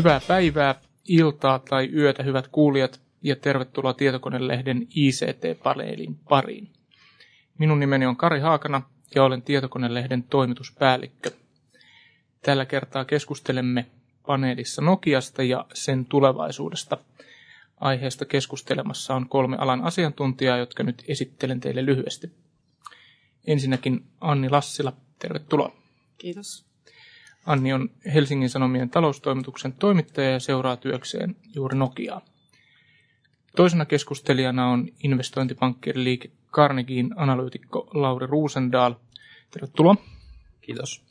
Hyvää päivää, iltaa tai yötä, hyvät kuulijat, ja tervetuloa Tietokonelehden ICT-paneelin pariin. Minun nimeni on Kari Haakana ja olen Tietokonelehden toimituspäällikkö. Tällä kertaa keskustelemme paneelissa Nokiasta ja sen tulevaisuudesta. Aiheesta keskustelemassa on kolme alan asiantuntijaa, jotka nyt esittelen teille lyhyesti. Ensinnäkin Anni Lassila, tervetuloa. Kiitos. Anni on Helsingin Sanomien taloustoimituksen toimittaja ja seuraa työkseen juuri Nokiaa. Toisena keskustelijana on investointipankkien liike Carnegien analyytikko Lauri Ruusendaal. Tervetuloa. Kiitos.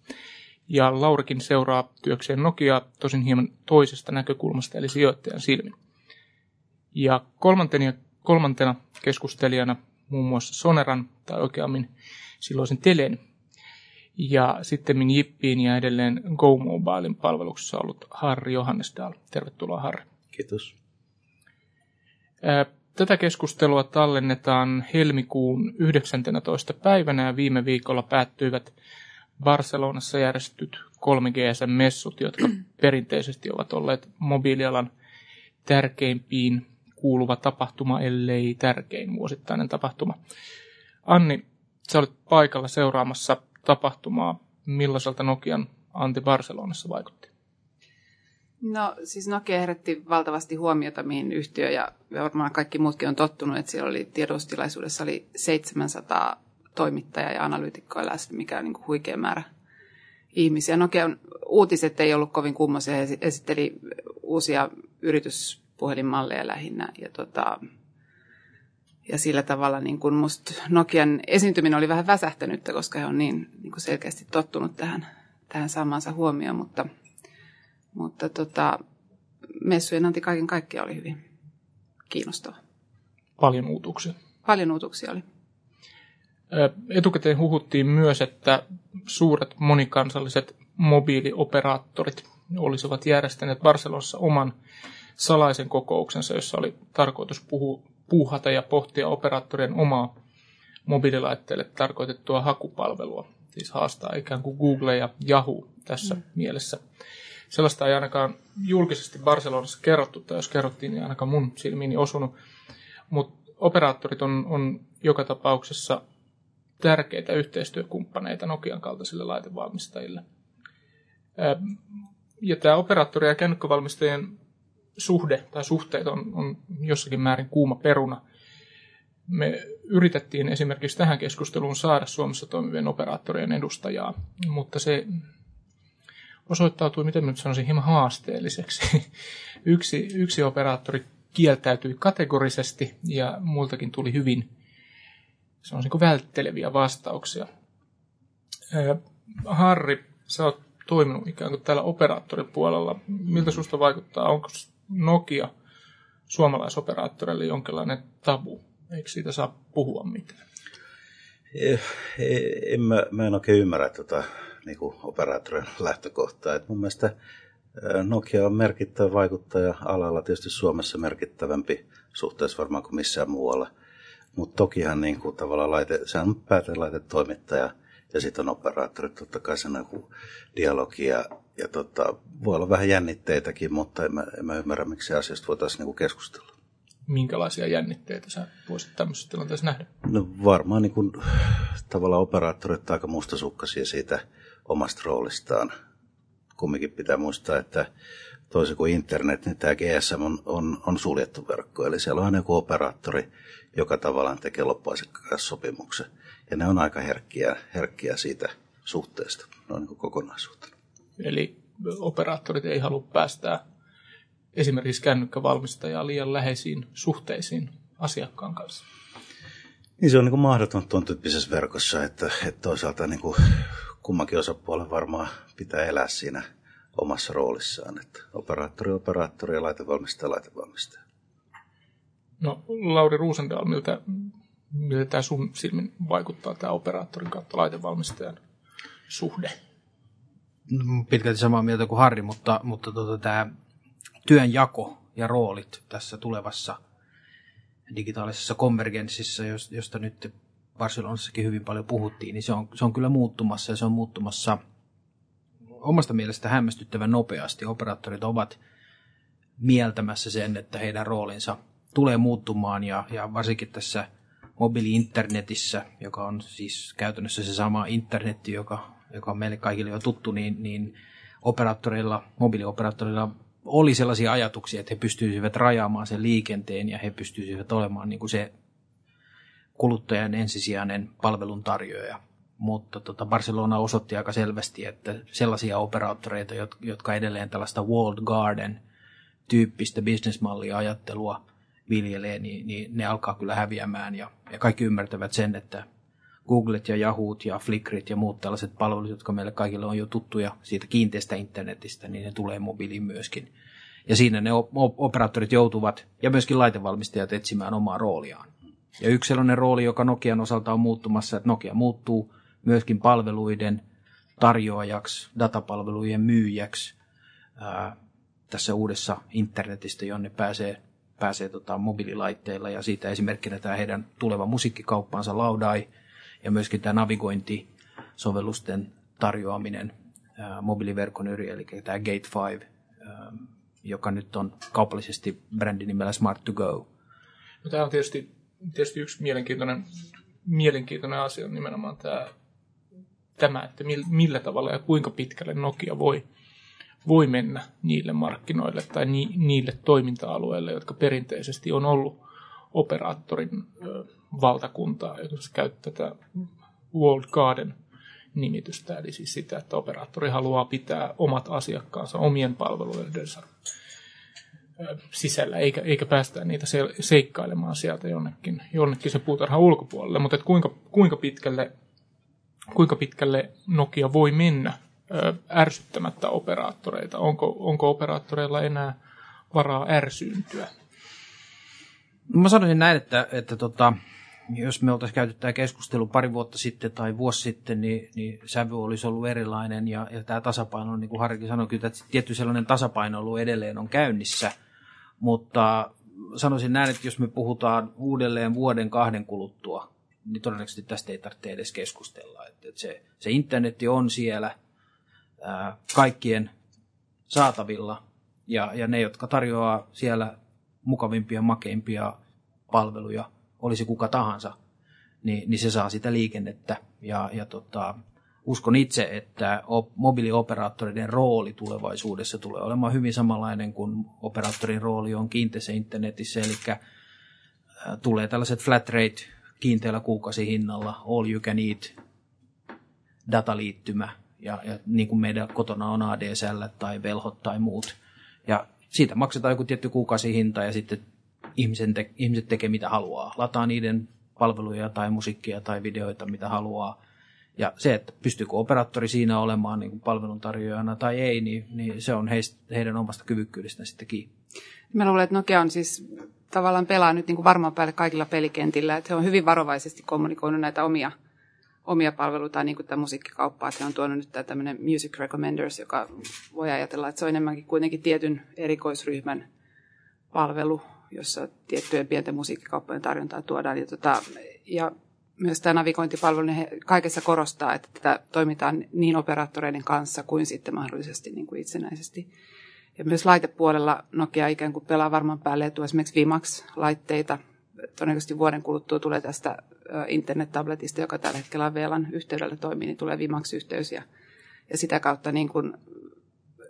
Ja Laurikin seuraa työkseen Nokiaa tosin hieman toisesta näkökulmasta, eli sijoittajan silmin. Ja kolmantena, kolmantena keskustelijana muun muassa Soneran, tai oikeammin silloisen Telen ja sitten Jippiin ja edelleen Go Mobilein palveluksessa ollut Harri Johannesdaal. Tervetuloa Harri. Kiitos. Tätä keskustelua tallennetaan helmikuun 19. päivänä ja viime viikolla päättyivät Barcelonassa järjestetyt 3GSM-messut, jotka perinteisesti ovat olleet mobiilialan tärkeimpiin kuuluva tapahtuma, ellei tärkein vuosittainen tapahtuma. Anni, sä olet paikalla seuraamassa tapahtumaa. Millaiselta Nokian anti Barcelonassa vaikutti? No siis Nokia herätti valtavasti huomiota, mihin yhtiö ja varmaan kaikki muutkin on tottunut, että siellä oli tiedostilaisuudessa oli 700 toimittajaa ja analyytikkoa läsnä, mikä on niin kuin huikea määrä ihmisiä. Nokian uutiset ei ollut kovin kummoisia. He esitteli uusia yrityspuhelinmalleja lähinnä. Ja tota, ja sillä tavalla niin kuin musta Nokian esiintyminen oli vähän väsähtänyt, koska he on niin, niin kuin selkeästi tottunut tähän, tähän saamansa huomioon, mutta, mutta tota, messujen anti kaiken kaikkiaan oli hyvin kiinnostava. Paljon uutuksia. Paljon uutuksia oli. Etukäteen huhuttiin myös, että suuret monikansalliset mobiilioperaattorit olisivat järjestäneet Barcelonassa oman salaisen kokouksensa, jossa oli tarkoitus puuhata ja pohtia operaattorien omaa mobiililaitteelle tarkoitettua hakupalvelua. Siis haastaa ikään kuin Google ja Yahoo tässä mm. mielessä. Sellaista ei ainakaan julkisesti Barcelonassa kerrottu, tai jos kerrottiin, niin ainakaan mun silmiini osunut. Mutta operaattorit on, on joka tapauksessa tärkeitä yhteistyökumppaneita Nokian kaltaisille laitevalmistajille. Ja tämä operaattori- ja kännykkävalmistajien suhde tai suhteet on, on jossakin määrin kuuma peruna. Me yritettiin esimerkiksi tähän keskusteluun saada Suomessa toimivien operaattorien edustajaa, mutta se osoittautui, miten nyt sanoisin, hieman haasteelliseksi. yksi, yksi operaattori kieltäytyi kategorisesti ja muiltakin tuli hyvin sanoisinko vältteleviä vastauksia. Harri, sä oot toiminut ikään kuin täällä operaattoripuolella. Miltä susta vaikuttaa? Onko Nokia suomalaisoperaattoreille jonkinlainen tabu? Eikö siitä saa puhua mitään? Eh, eh, en, mä, mä en oikein ymmärrä tuota, niin operaattorin lähtökohtaa. Et mun mielestä Nokia on merkittävä vaikuttaja alalla, tietysti Suomessa merkittävämpi suhteessa varmaan kuin missään muualla. Mutta tokihan niin kuin, tavallaan laite, se on päätelaitetoimittaja ja sitten on operaattorit, totta kai se on niin dialogia ja tota, voi olla vähän jännitteitäkin, mutta en mä, en mä ymmärrä, miksi asiasta voitaisiin niinku keskustella. Minkälaisia jännitteitä sä voisit tämmöisessä tilanteessa nähdä? No varmaan niin kuin, tavallaan operaattorit aika mustasukkaisia siitä omasta roolistaan. Kumminkin pitää muistaa, että toisin kuin internet, niin tämä GSM on, on, on suljettu verkko. Eli siellä on aina joku operaattori, joka tavallaan tekee loppuasiakkaan sopimuksen. Ja ne on aika herkkiä, herkkiä siitä suhteesta, noin niin kokonaisuutena. Eli operaattorit ei halua päästää esimerkiksi kännykkävalmistajaa liian läheisiin suhteisiin asiakkaan kanssa. Niin se on niin kuin mahdoton tuon tyyppisessä verkossa, että, että toisaalta niin kuin kummankin osapuolen varmaan pitää elää siinä omassa roolissaan. Että operaattori, operaattori ja laitevalmistaja, laitevalmistaja. No Lauri Ruusendaal, miltä Miten tämä sun silmin vaikuttaa tämä operaattorin kautta laitevalmistajan suhde? Pitkälti samaa mieltä kuin Harri, mutta, mutta tota, tämä työnjako ja roolit tässä tulevassa digitaalisessa konvergenssissa, josta nyt Barcelonassakin hyvin paljon puhuttiin, niin se on, se on kyllä muuttumassa ja se on muuttumassa omasta mielestä hämmästyttävän nopeasti. Operaattorit ovat mieltämässä sen, että heidän roolinsa tulee muuttumaan ja, ja varsinkin tässä mobiili-internetissä, joka on siis käytännössä se sama internetti, joka, joka on meille kaikille jo tuttu, niin, niin operaattoreilla, mobiilioperaattoreilla oli sellaisia ajatuksia, että he pystyisivät rajaamaan sen liikenteen ja he pystyisivät olemaan niin kuin se kuluttajan ensisijainen palveluntarjoaja. Mutta tota Barcelona osoitti aika selvästi, että sellaisia operaattoreita, jotka edelleen tällaista walled garden tyyppistä bisnesmallia ajattelua viljelee, niin, niin ne alkaa kyllä häviämään ja, ja kaikki ymmärtävät sen, että Googlet ja Yahoot ja Flickrit ja muut tällaiset palvelut, jotka meille kaikille on jo tuttuja siitä kiinteästä internetistä, niin ne tulee mobiiliin myöskin. Ja siinä ne operaattorit joutuvat ja myöskin laitevalmistajat etsimään omaa rooliaan. Ja yksi sellainen rooli, joka Nokian osalta on muuttumassa, että Nokia muuttuu myöskin palveluiden tarjoajaksi, datapalvelujen myyjäksi ää, tässä uudessa internetistä, jonne pääsee, pääsee tota, mobiililaitteilla. Ja siitä esimerkkinä tämä heidän tuleva musiikkikauppaansa Laudai ja myöskin tämä navigointisovellusten tarjoaminen ää, mobiiliverkon yli, eli tämä Gate 5, ää, joka nyt on kaupallisesti brändinimellä Smart to Go. No, tämä on tietysti tietysti yksi mielenkiintoinen, mielenkiintoinen asia on nimenomaan tämä, tämä että millä tavalla ja kuinka pitkälle Nokia voi, voi mennä niille markkinoille tai ni, niille toiminta-alueille, jotka perinteisesti on ollut operaattorin ö, valtakuntaa, jos käyttää tätä World Garden nimitystä, eli siis sitä, että operaattori haluaa pitää omat asiakkaansa omien palveluidensa sisällä, eikä, eikä päästä niitä seikkailemaan sieltä jonnekin, jonnekin se puutarhan ulkopuolelle. Mutta kuinka, kuinka, pitkälle, kuinka pitkälle Nokia voi mennä ärsyttämättä operaattoreita? Onko, onko operaattoreilla enää varaa ärsyyntyä? Mä sanoisin näin, että, että tota, jos me oltaisiin käyty tämä keskustelu pari vuotta sitten tai vuosi sitten, niin, niin sävy olisi ollut erilainen ja, ja tämä tasapaino, niin kuin Harrikin sanoi, kyllä että tietty sellainen tasapaino edelleen on käynnissä – mutta sanoisin näin, että jos me puhutaan uudelleen vuoden kahden kuluttua, niin todennäköisesti tästä ei tarvitse edes keskustella. Että se, se internetti on siellä ää, kaikkien saatavilla ja, ja ne, jotka tarjoaa siellä mukavimpia, makeimpia palveluja, olisi kuka tahansa, niin, niin se saa sitä liikennettä. Ja, ja tota, uskon itse, että mobiilioperaattoreiden rooli tulevaisuudessa tulee olemaan hyvin samanlainen kuin operaattorin rooli on kiinteässä internetissä, eli tulee tällaiset flat rate kiinteällä kuukausihinnalla, all you can eat dataliittymä, ja, ja niin kuin meidän kotona on ADSL tai velhot tai muut. Ja siitä maksetaan joku tietty kuukausihinta ja sitten ihmisen te, ihmiset tekee mitä haluaa. Lataa niiden palveluja tai musiikkia tai videoita mitä haluaa ja se, että pystyykö operaattori siinä olemaan niin kuin palveluntarjoajana tai ei, niin, niin se on heistä, heidän omasta kyvykkyydestä sitten kiinni. Mä luulen, että Nokia on siis tavallaan pelaa nyt niin kuin varmaan päälle kaikilla pelikentillä. Että he on hyvin varovaisesti kommunikoinut näitä omia, omia palveluita, niin kuin tämä musiikkikauppa. Että he on tuonut nyt tämä tämmöinen Music Recommenders, joka voi ajatella, että se on enemmänkin kuitenkin tietyn erikoisryhmän palvelu, jossa tiettyjen pienten musiikkikauppojen tarjontaa tuodaan. Ja, tota, ja myös tämä navigointipalvelu niin kaikessa korostaa, että tätä toimitaan niin operaattoreiden kanssa kuin sitten mahdollisesti niin kuin itsenäisesti. Ja myös laitepuolella Nokia ikään kuin pelaa varmaan päälle etu esimerkiksi Vimax-laitteita. Todennäköisesti vuoden kuluttua tulee tästä internet-tabletista, joka tällä hetkellä on VLAN yhteydellä toimii, niin tulee Vimax-yhteys ja, ja sitä kautta niin kuin,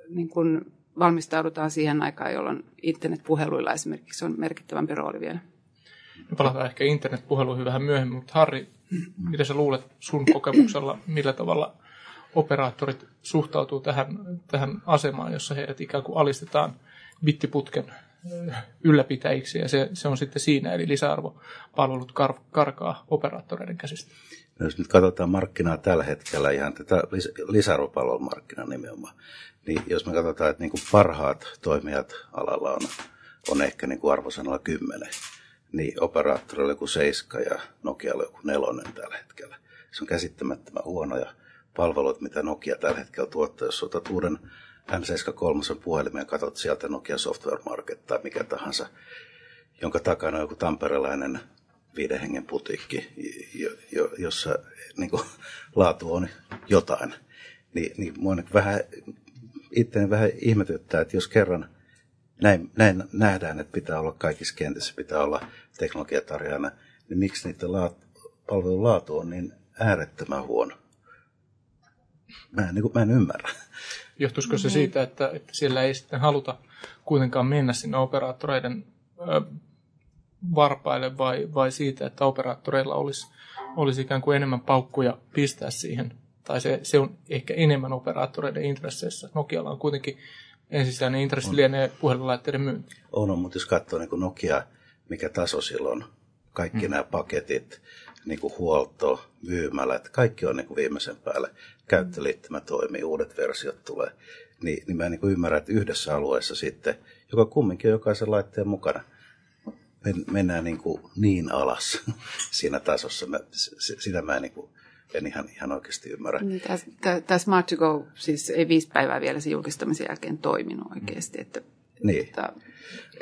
niin kuin valmistaudutaan siihen aikaan, jolloin internetpuheluilla esimerkiksi on merkittävämpi rooli vielä. Me palataan ehkä internetpuheluihin vähän myöhemmin, mutta Harri, mitä sä luulet sun kokemuksella, millä tavalla operaattorit suhtautuu tähän, tähän asemaan, jossa heidät ikään kuin alistetaan bittiputken ylläpitäjiksi, ja se, se on sitten siinä, eli lisäarvopalvelut kar, karkaa operaattoreiden käsistä. No jos nyt katsotaan markkinaa tällä hetkellä, ihan tätä lisäarvopalvelumarkkinaa nimenomaan, niin jos me katsotaan, että niin kuin parhaat toimijat alalla on, on ehkä niin kuin arvosanalla kymmenen, niin operaattorilla joku 7 ja Nokialla joku nelonen tällä hetkellä. Se on käsittämättömän huonoja palveluita, mitä Nokia tällä hetkellä tuottaa. Jos otat uuden M73 puhelimen ja katsot sieltä Nokia Software Market tai mikä tahansa, jonka takana on joku tamperelainen viiden hengen putiikki, jo, jo, jossa niin kuin, laatu on jotain, niin, niin mua vähän, itseäni vähän ihmetyttää, että jos kerran näin, näin nähdään, että pitää olla kaikissa kentissä, pitää olla teknologiatarjoajana, niin miksi niiden laat, palvelun laatu on niin äärettömän huono? Mä en, niin kuin, mä en ymmärrä. Johtuisiko se siitä, että, että siellä ei sitten haluta kuitenkaan mennä sinne operaattoreiden ö, varpaille vai, vai siitä, että operaattoreilla olisi, olisi ikään kuin enemmän paukkuja pistää siihen? Tai se, se on ehkä enemmän operaattoreiden intresseissä. Nokialla on kuitenkin ensisijainen intressi lienee puhelinlaitteiden myynti. On, on, mutta jos katsoo niin Nokia, mikä taso silloin, kaikki hmm. nämä paketit, niin kuin huolto, myymälät, kaikki on niin kuin viimeisen päälle. Käyttöliittymä toimii, uudet versiot tulee. Niin, niin mä niin kuin ymmärrä, että yhdessä alueessa sitten, joka kumminkin on jokaisen laitteen mukana, men, mennään niin, kuin niin alas siinä tasossa. Mä, sitä mä en niin kuin en ihan, ihan oikeasti ymmärrä. Niin, tämä Smart to Go siis ei viisi päivää vielä sen julkistamisen jälkeen toiminut oikeasti. Että, niin. Että,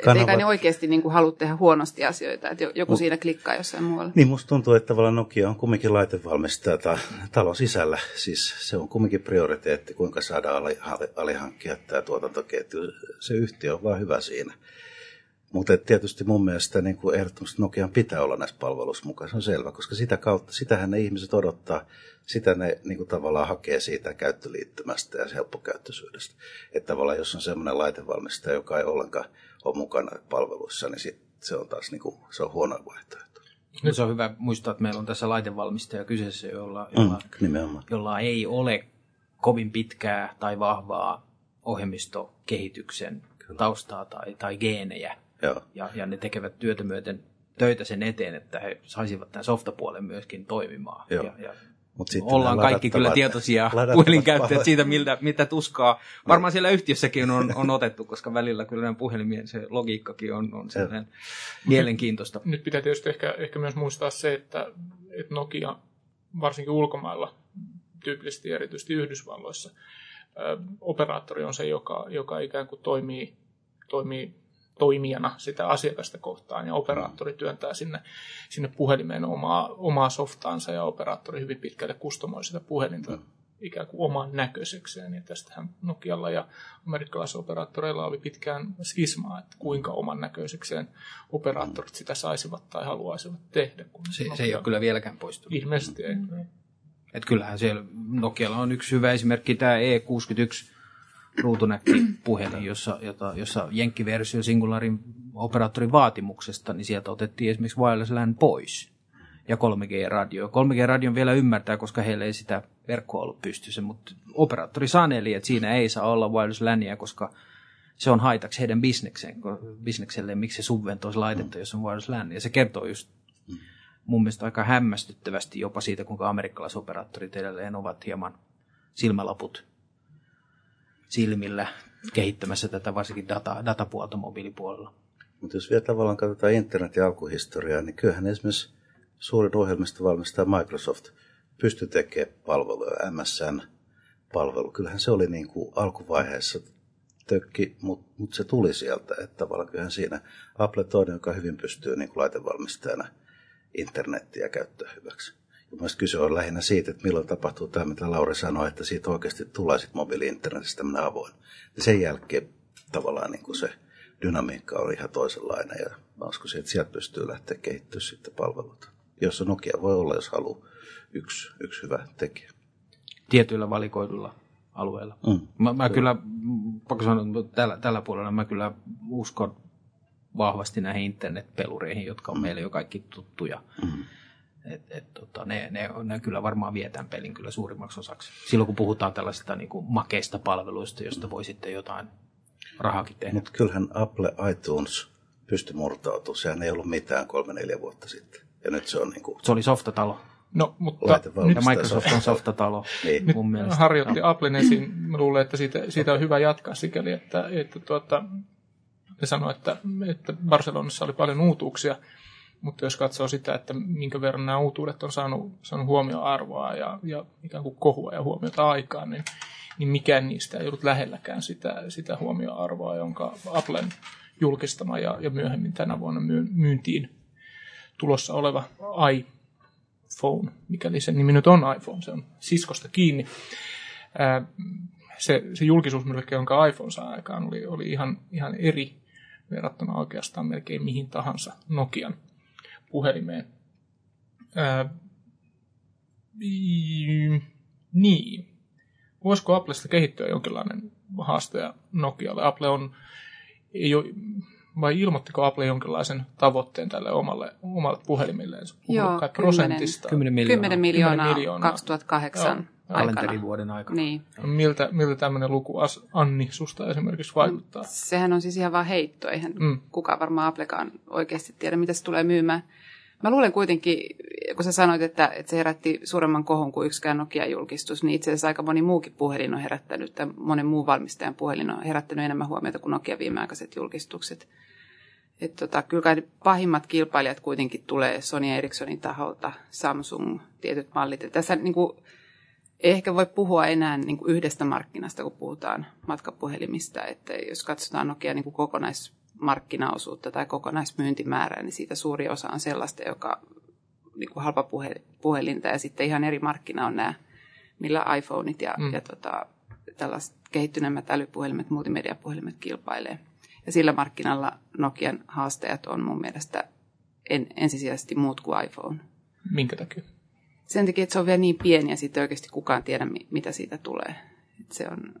Kanava... Eikä ne oikeasti niin kuin halua tehdä huonosti asioita, että joku Mut, siinä klikkaa jossain muualla. Niin, musta tuntuu, että tavallaan Nokia on kumminkin laitevalmistaja tai talon sisällä. Siis se on kumminkin prioriteetti, kuinka saadaan alihankkia tämä tuotantoketju. Se yhtiö on vaan hyvä siinä. Mutta tietysti mun mielestä niin kuin ehdottomasti Nokian pitää olla näissä palveluissa mukana, se on selvä, koska sitä kautta, sitähän ne ihmiset odottaa, sitä ne niin kuin tavallaan hakee siitä käyttöliittymästä ja helppokäyttöisyydestä. Että tavallaan jos on semmoinen laitevalmistaja, joka ei ollenkaan ole mukana palveluissa, niin sit se on taas niin kuin, se on huono vaihtoehto. Nyt se on hyvä muistaa, että meillä on tässä laitevalmistaja kyseessä, jolla, jolla, mm, jolla ei ole kovin pitkää tai vahvaa ohjelmistokehityksen Kyllä. taustaa tai, tai geenejä Joo. Ja, ja ne tekevät työtä myöten töitä sen eteen, että he saisivat tämän softapuolen myöskin toimimaan. Joo. Ja, ja Mut ollaan kaikki kyllä tietoisia puhelinkäyttäjät siitä, miltä, mitä tuskaa. Varmaan siellä yhtiössäkin on, on otettu, koska välillä kyllä puhelimien se logiikkakin on, on sellainen mielenkiintoista. Nyt pitää tietysti ehkä, ehkä myös muistaa se, että, että Nokia varsinkin ulkomailla, tyypillisesti erityisesti Yhdysvalloissa, operaattori on se, joka, joka ikään kuin toimii, toimii toimijana sitä asiakasta kohtaan ja operaattori työntää sinne, sinne puhelimeen omaa, omaa softaansa ja operaattori hyvin pitkälle kustomoi sitä puhelinta mm. ikään kuin oman näköisekseen. Ja tästähän Nokialla ja amerikkalaisilla operaattoreilla oli pitkään skismaa, että kuinka oman näköisekseen operaattorit sitä saisivat tai haluaisivat tehdä. Kun se, se ei ole kyllä vieläkään poistunut. Ilmeisesti ei. Mm. Et kyllähän siellä Nokialla on yksi hyvä esimerkki, tämä E61 ruutunäkkipuhelin, jossa, jota, jossa jenkkiversio Singularin operaattorin vaatimuksesta, niin sieltä otettiin esimerkiksi wireless LAN pois ja 3G-radio. 3G-radion vielä ymmärtää, koska heillä ei sitä verkkoa ollut pystyssä, mutta operaattori saneli, että siinä ei saa olla wireless LANia, koska se on haitaksi heidän bisnekseen, bisnekselle, miksi se subventoisi laitetta, jos on wireless LAN. Ja se kertoo just mun mielestä aika hämmästyttävästi jopa siitä, kuinka amerikkalaisoperaattorit edelleen ovat hieman silmälaput silmillä kehittämässä tätä varsinkin data, datapuolta mobiilipuolella. Mutta jos vielä tavallaan katsotaan internetin alkuhistoriaa, niin kyllähän esimerkiksi suurin ohjelmistovalmistaja Microsoft pystyi tekemään palveluja, MSN-palvelu. Kyllähän se oli niin kuin alkuvaiheessa tökki, mutta mut se tuli sieltä. Että tavallaan kyllähän siinä Apple toinen, joka hyvin pystyy niin kuin laitevalmistajana internettiä käyttää hyväksi. Mielestäni kyse on lähinnä siitä, että milloin tapahtuu tämä, mitä Lauri sanoi, että siitä oikeasti tulee sitten mobiili-internetistä tämmöinen avoin. Ja sen jälkeen tavallaan niin kuin se dynamiikka on ihan toisenlainen ja mä uskoisin, että sieltä pystyy lähteä kehittymään sitten palvelut. Jossa Nokia voi olla, jos haluaa, yksi, yksi hyvä tekijä. Tietyillä valikoidulla alueilla. Mm. Mä, mä kyllä, pakko sanoa, tällä, tällä puolella mä kyllä uskon vahvasti näihin internetpelureihin, jotka on mm. meille jo kaikki tuttuja. Mm et, et, tota, ne, ne, ne, kyllä varmaan vie tämän pelin kyllä suurimmaksi osaksi. Silloin kun puhutaan tällaisista niin kuin makeista palveluista, josta voi sitten jotain rahakin tehdä. Mutta kyllähän Apple iTunes pystyi murtautumaan. Sehän ei ollut mitään kolme neljä vuotta sitten. Ja nyt se on niin kuin... Se oli softatalo. No, mutta nyt, Microsoft on softatalo. niin. Nyt mun mielestä. harjoitti no. Applen esiin. Mä luulen, että siitä, siitä on hyvä jatkaa sikäli, että, että tuota, ne sanoi, että, että Barcelonassa oli paljon uutuuksia Mutta jos katsoo sitä, että minkä verran nämä uutuudet on saanut, saanut huomioarvoa ja, ja ikään kuin kohua ja huomiota aikaan, niin, niin mikään niistä ei ollut lähelläkään sitä, sitä huomioarvoa, jonka Applen julkistama ja, ja myöhemmin tänä vuonna myyntiin tulossa oleva iPhone, mikäli sen nimi nyt on iPhone, se on siskosta kiinni. Ää, se, se julkisuusmyrkky, jonka iPhone saa aikaan, oli, oli ihan, ihan eri verrattuna oikeastaan melkein mihin tahansa Nokian puhelimeen. Ää, niin. Voisiko Applesta kehittyä jonkinlainen haastaja Nokialle? Apple on, ei ole, vai ilmoittiko Apple jonkinlaisen tavoitteen tälle omalle, omalle puhelimilleen? Joo, kai prosentista. 10 miljoonaa. 10 miljoonaa, 10 miljoonaa. 2008 Joo. Kalenterivuoden aikana. Niin. Miltä, miltä tämmöinen luku Anni susta esimerkiksi vaikuttaa? Sehän on siis ihan vaan heitto. Eihän mm. kukaan varmaan Applekaan oikeasti tiedä, mitä se tulee myymään. Mä luulen kuitenkin, kun sä sanoit, että, että se herätti suuremman kohon kuin yksikään Nokia-julkistus, niin itse asiassa aika moni muukin puhelin on herättänyt, tai monen muun valmistajan puhelin on herättänyt enemmän huomiota kuin Nokia viimeaikaiset julkistukset. Et tota, kyllä kai pahimmat kilpailijat kuitenkin tulee Sony Ericssonin taholta, Samsung, tietyt mallit. Ja tässä niin kuin, ei ehkä voi puhua enää niin kuin yhdestä markkinasta, kun puhutaan matkapuhelimista. Että jos katsotaan Nokia niin kuin kokonaismarkkinaosuutta tai kokonaismyyntimäärää, niin siitä suuri osa on sellaista, joka niin kuin halpa puhelinta ja sitten ihan eri markkina on nämä, millä iPhoneit ja, mm. ja tota, tällaiset kehittyneemmät älypuhelimet, multimediapuhelimet kilpailee. Ja sillä markkinalla Nokian haasteet on mun mielestä en, ensisijaisesti muut kuin iPhone. Minkä takia? Sen takia, että se on vielä niin pieni ja sitten oikeasti kukaan tiedä, mitä siitä tulee. Et se, on,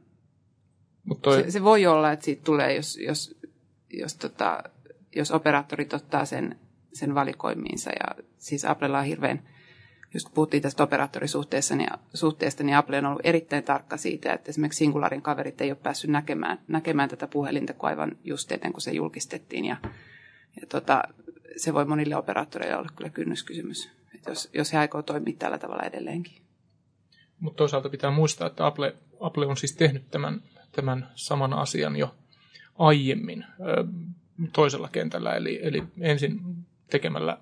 Mut toi... se, se voi olla, että siitä tulee, jos, jos, jos, tota, jos operaattorit ottaa sen, sen valikoimiinsa. Ja siis Applella on hirveän just puhuttiin tästä operaattorisuhteesta, niin, suhteesta, niin Apple on ollut erittäin tarkka siitä, että esimerkiksi Singularin kaverit ei ole päässyt näkemään, näkemään tätä puhelinta kuin aivan just ennen kuin se julkistettiin. Ja, ja tota, se voi monille operaattoreille olla kyllä kynnyskysymys, jos, jos he aikoo toimia tällä tavalla edelleenkin. Mutta toisaalta pitää muistaa, että Apple, Apple on siis tehnyt tämän, tämän saman asian jo aiemmin toisella kentällä, eli, eli ensin tekemällä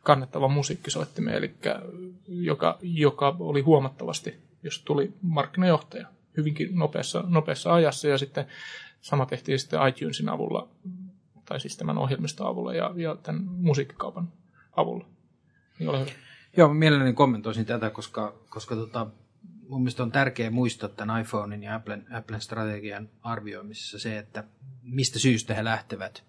kannettava musiikkisoittimen, eli joka, joka oli huomattavasti, jos tuli markkinajohtaja hyvinkin nopeassa, nopeassa ajassa, ja sitten sama tehtiin sitten iTunesin avulla, tai siis tämän ohjelmiston avulla ja, ja tämän musiikkikaupan avulla. Hyvä. Joo, mielelläni kommentoisin tätä, koska, koska tota, mun mielestä on tärkeää muistaa tämän iPhonein ja Applen, Applen strategian arvioimisessa se, että mistä syystä he lähtevät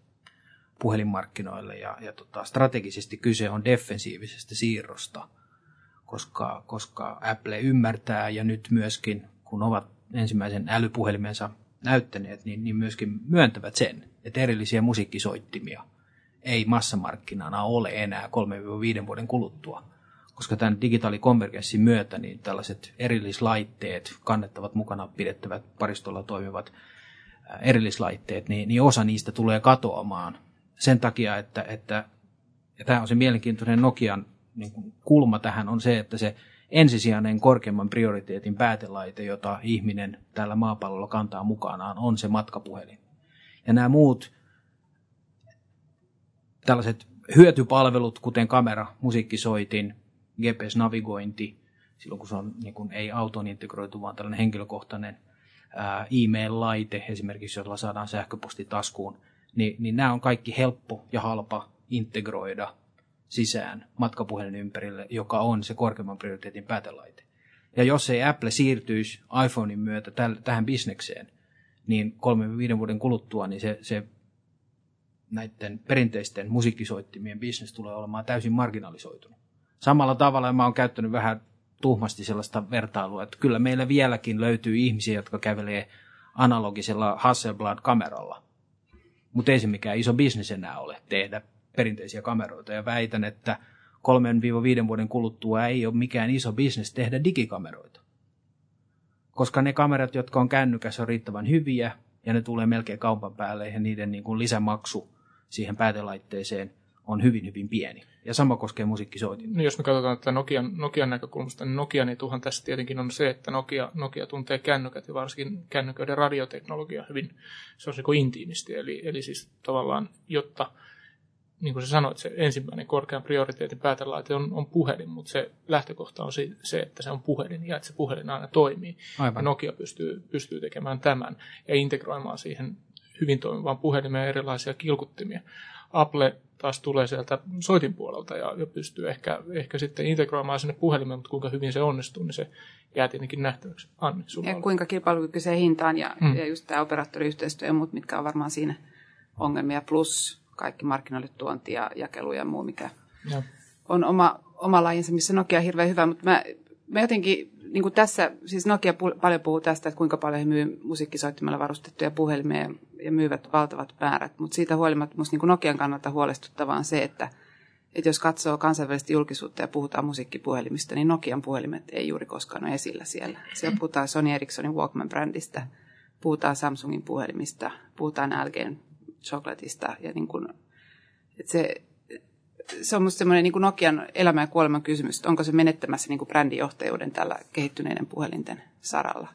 puhelinmarkkinoille ja, ja tota, strategisesti kyse on defensiivisestä siirrosta, koska, koska Apple ymmärtää ja nyt myöskin, kun ovat ensimmäisen älypuhelimensa näyttäneet, niin, niin myöskin myöntävät sen, että erillisiä musiikkisoittimia ei massamarkkinana ole enää 3-5 vuoden kuluttua. Koska tämän digitaalikonvergenssin myötä niin tällaiset erillislaitteet, kannettavat mukana pidettävät paristolla toimivat erillislaitteet, niin, niin osa niistä tulee katoamaan sen takia, että, että ja tämä on se mielenkiintoinen Nokian niin kuin kulma tähän, on se, että se ensisijainen korkeimman prioriteetin päätelaite, jota ihminen tällä maapallolla kantaa mukanaan, on se matkapuhelin. Ja nämä muut tällaiset hyötypalvelut, kuten kamera, musiikkisoitin, GPS-navigointi, silloin kun se on niin kuin, ei autoon integroitu, vaan tällainen henkilökohtainen e-mail-laite esimerkiksi, jolla saadaan sähköposti taskuun, niin, niin nämä on kaikki helppo ja halpa integroida sisään matkapuhelin ympärille, joka on se korkeimman prioriteetin päätelaite. Ja jos ei Apple siirtyisi iPhonein myötä täl, tähän bisnekseen, niin kolmen viiden vuoden kuluttua niin se, se näiden perinteisten musiikkisoittimien bisnes tulee olemaan täysin marginalisoitunut. Samalla tavalla mä oon käyttänyt vähän tuhmasti sellaista vertailua, että kyllä meillä vieläkin löytyy ihmisiä, jotka kävelee analogisella Hasselblad-kameralla mutta ei se mikään iso bisnes enää ole tehdä perinteisiä kameroita. Ja väitän, että 3-5 vuoden kuluttua ei ole mikään iso bisnes tehdä digikameroita. Koska ne kamerat, jotka on kännykässä, on riittävän hyviä ja ne tulee melkein kaupan päälle ja niiden niin kuin lisämaksu siihen päätelaitteeseen on hyvin, hyvin pieni. Ja sama koskee musiikkisoitin. No jos me katsotaan tätä Nokian, Nokian näkökulmasta, niin Nokian etuhan tässä tietenkin on se, että Nokia, Nokia tuntee kännykät ja varsinkin kännyköiden radioteknologia hyvin, se on niin intiimisti. Eli, eli siis tavallaan, jotta niin kuin sä sanoit, se ensimmäinen korkean prioriteetin päätelaite on, on puhelin, mutta se lähtökohta on se, että se on puhelin ja että se puhelin aina toimii. Aivan. Ja Nokia pystyy, pystyy tekemään tämän ja integroimaan siihen hyvin toimivaan puhelimeen erilaisia kilkuttimia. Apple taas tulee sieltä soitin puolelta ja, ja pystyy ehkä, ehkä sitten integroimaan sinne puhelimeen, mutta kuinka hyvin se onnistuu, niin se jää tietenkin nähtäväksi. Anni, ja oli. kuinka kilpailukykyiseen hintaan ja, mm. ja just tämä operaattoriyhteistyö ja muut, mitkä on varmaan siinä ongelmia, plus kaikki markkinoille tuonti ja jakelu ja muu, mikä ja. on oma, oma lajinsa, missä Nokia on hirveän hyvä, mutta mä, mä jotenkin niin kuin tässä, siis Nokia paljon puhuu tästä, että kuinka paljon he myy musiikkisoittimella varustettuja puhelimia ja myyvät valtavat määrät, mutta siitä huolimatta minusta niin Nokian kannalta huolestuttavaa on se, että, että jos katsoo kansainvälistä julkisuutta ja puhutaan musiikkipuhelimista, niin Nokian puhelimet ei juuri koskaan ole esillä siellä. Siellä puhutaan Sony Ericssonin Walkman-brändistä, puhutaan Samsungin puhelimista, puhutaan LGn chocolateista ja niin kuin, että se, se on minusta semmoinen niin kuin Nokian elämän ja kuoleman kysymys, että onko se menettämässä niin kuin brändijohtajuuden tällä kehittyneiden puhelinten saralla.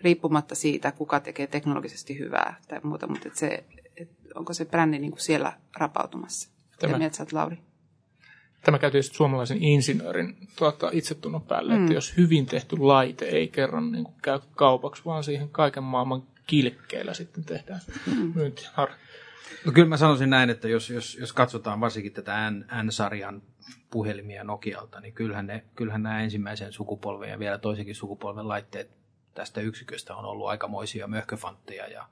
Riippumatta siitä, kuka tekee teknologisesti hyvää tai muuta, mutta että se, että onko se brändi niin kuin siellä rapautumassa. Tämä, mieltä Lauri? Tämä käytiin suomalaisen insinöörin tuota, itsetunnon päälle, mm. että jos hyvin tehty laite ei kerran niin kuin käy kaupaksi, vaan siihen kaiken maailman kilkkeillä sitten tehdään mm. myyntiä. No kyllä mä sanoisin näin, että jos, jos, jos katsotaan varsinkin tätä N-sarjan puhelimia Nokialta, niin kyllähän, ne, kyllähän nämä ensimmäisen sukupolven ja vielä toisenkin sukupolven laitteet tästä yksiköstä on ollut aikamoisia möhköfantteja ja,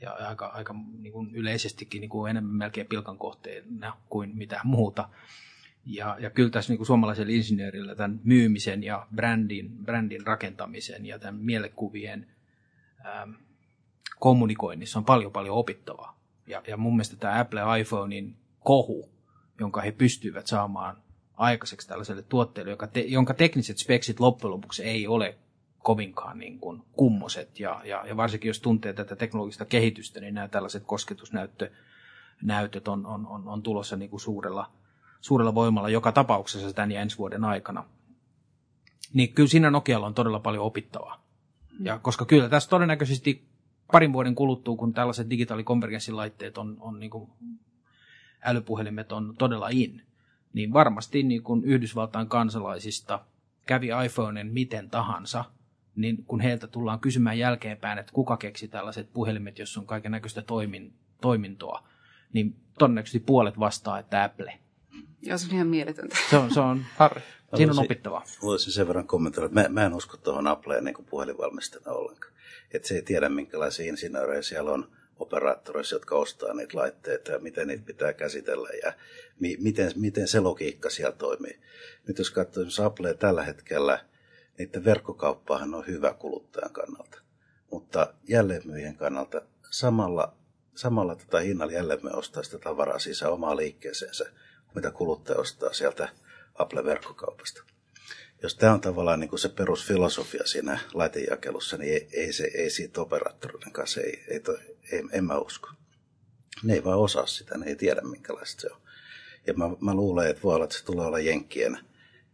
ja aika, aika niin kuin yleisestikin niin kuin enemmän melkein pilkan kohteena kuin mitä muuta. Ja, ja kyllä tässä niin kuin suomalaisella insinöörillä tämän myymisen ja brändin, brändin rakentamisen ja tämän mielekuvien ähm, kommunikoinnissa on paljon paljon opittavaa. Ja, ja mun mielestä tämä Apple iPhonein kohu, jonka he pystyivät saamaan aikaiseksi tällaiselle tuotteelle, joka te, jonka tekniset speksit loppujen lopuksi ei ole kovinkaan niin kuin kummoset. Ja, ja, ja varsinkin jos tuntee tätä teknologista kehitystä, niin nämä tällaiset kosketusnäytöt on, on, on, on tulossa niin kuin suurella, suurella voimalla joka tapauksessa tämän ja ensi vuoden aikana. Niin kyllä siinä Nokialla on todella paljon opittavaa. Ja koska kyllä tässä todennäköisesti parin vuoden kuluttua, kun tällaiset digitaalikonvergenssilaitteet on, on niin kuin älypuhelimet on todella in, niin varmasti niin kuin Yhdysvaltain kansalaisista kävi iPhoneen miten tahansa, niin kun heiltä tullaan kysymään jälkeenpäin, että kuka keksi tällaiset puhelimet, jos on kaiken näköistä toimin, toimintoa, niin todennäköisesti puolet vastaa, että Apple. Joo, se on ihan mieletöntä. Se on, se on Harri. Siinä on opittavaa. Voisin sen verran kommentoida, että mä, mä en usko tuohon Appleen niin puhelinvalmistajana ollenkaan että se ei tiedä minkälaisia insinöörejä siellä on operaattoreissa, jotka ostaa niitä laitteita ja miten niitä pitää käsitellä ja mi- miten, miten se logiikka siellä toimii. Nyt jos katsoo esimerkiksi Apple tällä hetkellä, niiden verkkokauppaahan on hyvä kuluttajan kannalta, mutta jälleenmyyjien kannalta samalla, samalla tätä hinnalla jälleenmyyjä ostaa sitä tavaraa sisään omaa liikkeeseensä, mitä kuluttaja ostaa sieltä Apple-verkkokaupasta jos tämä on tavallaan niin kuin se perusfilosofia siinä laitejakelussa, niin ei, ei, se, ei siitä operaattoreiden kanssa, ei, ei, toi, ei, en mä usko. Ne ei vaan osaa sitä, ne ei tiedä minkälaista se on. Ja mä, mä luulen, että voi olla, että se tulee olla Jenkkien,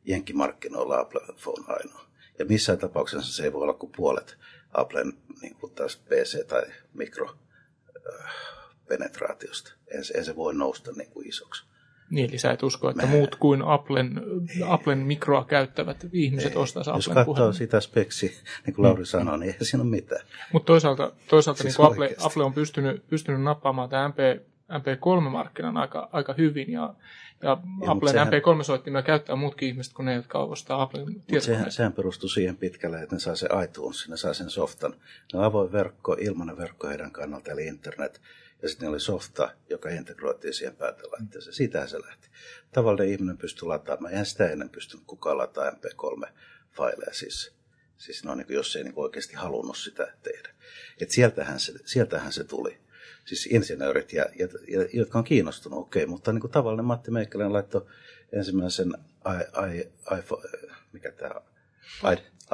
Jenkkimarkkinoilla Apple Phone ainoa. Ja missään tapauksessa se ei voi olla kuin puolet Applen niin kuin taas PC- tai mikropenetraatiosta. En, en se voi nousta niin kuin isoksi. Niin, eli sä et usko, että Mä... muut kuin Applen, Applen mikroa käyttävät ihmiset ostaisivat Applen Jos katsoo sitä speksi, niin kuin Lauri mm. sanoi, niin ei siinä ole mitään. Mutta toisaalta, toisaalta siis niin Apple, Apple on pystynyt, pystynyt nappaamaan tämän MP, MP3-markkinan aika, aika hyvin, ja, ja, ja Applen sehän... MP3-soittimia käyttää muutkin ihmiset kuin ne, jotka ostaa Applen tietokoneita. Sehän, sehän perustuu siihen pitkälle, että ne saa se iTunes, ne saa sen softan. Ne on avoin verkko, ilmainen verkko heidän kannalta, eli internet ja sitten oli softa, joka integroitiin siihen päätelaitteeseen. Siitähän se lähti. Tavallinen ihminen pystyi lataamaan. Eihän sitä ennen pystynyt kukaan lataamaan MP3-faileja siis. Siis no, niin kuin, jos ei niin kuin oikeasti halunnut sitä tehdä. Et sieltähän, se, sieltähän se tuli. Siis insinöörit, ja, ja, ja, jotka on kiinnostunut, okei, okay, mutta niin kuin tavallinen Matti Meikkälän laittoi ensimmäisen I, I, iPhone, mikä tämä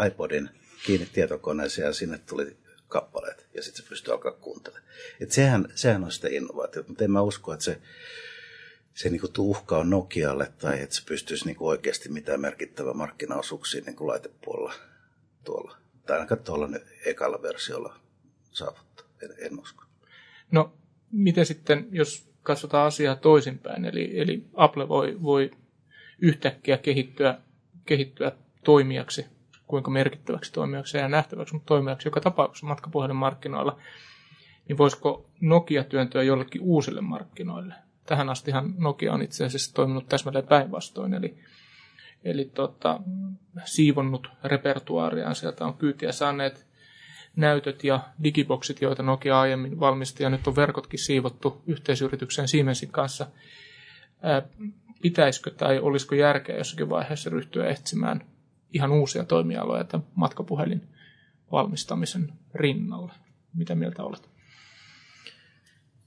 iPodin kiinni tietokoneeseen ja sinne tuli kappaleet ja sitten se pystyy alkaa kuuntelemaan. Et sehän, sehän on sitä innovaatiota, mutta en mä usko, että se, se niin tuhka on Nokialle tai että se pystyisi niin oikeasti mitään merkittävää markkinaosuuksia niin laitepuolella tuolla. Tai ainakaan tuolla ekalla versiolla saavuttaa. En, en usko. No, miten sitten, jos katsotaan asiaa toisinpäin. Eli, eli Apple voi, voi yhtäkkiä kehittyä, kehittyä toimijaksi, kuinka merkittäväksi toimijaksi ja nähtäväksi, mutta toimijaksi joka tapauksessa matkapuhelinmarkkinoilla, niin voisiko Nokia työntyä jollekin uusille markkinoille? Tähän astihan Nokia on itse asiassa toiminut täsmälleen päinvastoin, eli, eli tota, siivonnut repertuaariaan, sieltä on kyytiä saaneet näytöt ja digiboksit, joita Nokia aiemmin valmisti, ja nyt on verkotkin siivottu yhteisyrityksen Siemensin kanssa. Pitäisikö tai olisiko järkeä jossakin vaiheessa ryhtyä etsimään ihan uusia toimialoja tämän matkapuhelin valmistamisen rinnalle? Mitä mieltä olet?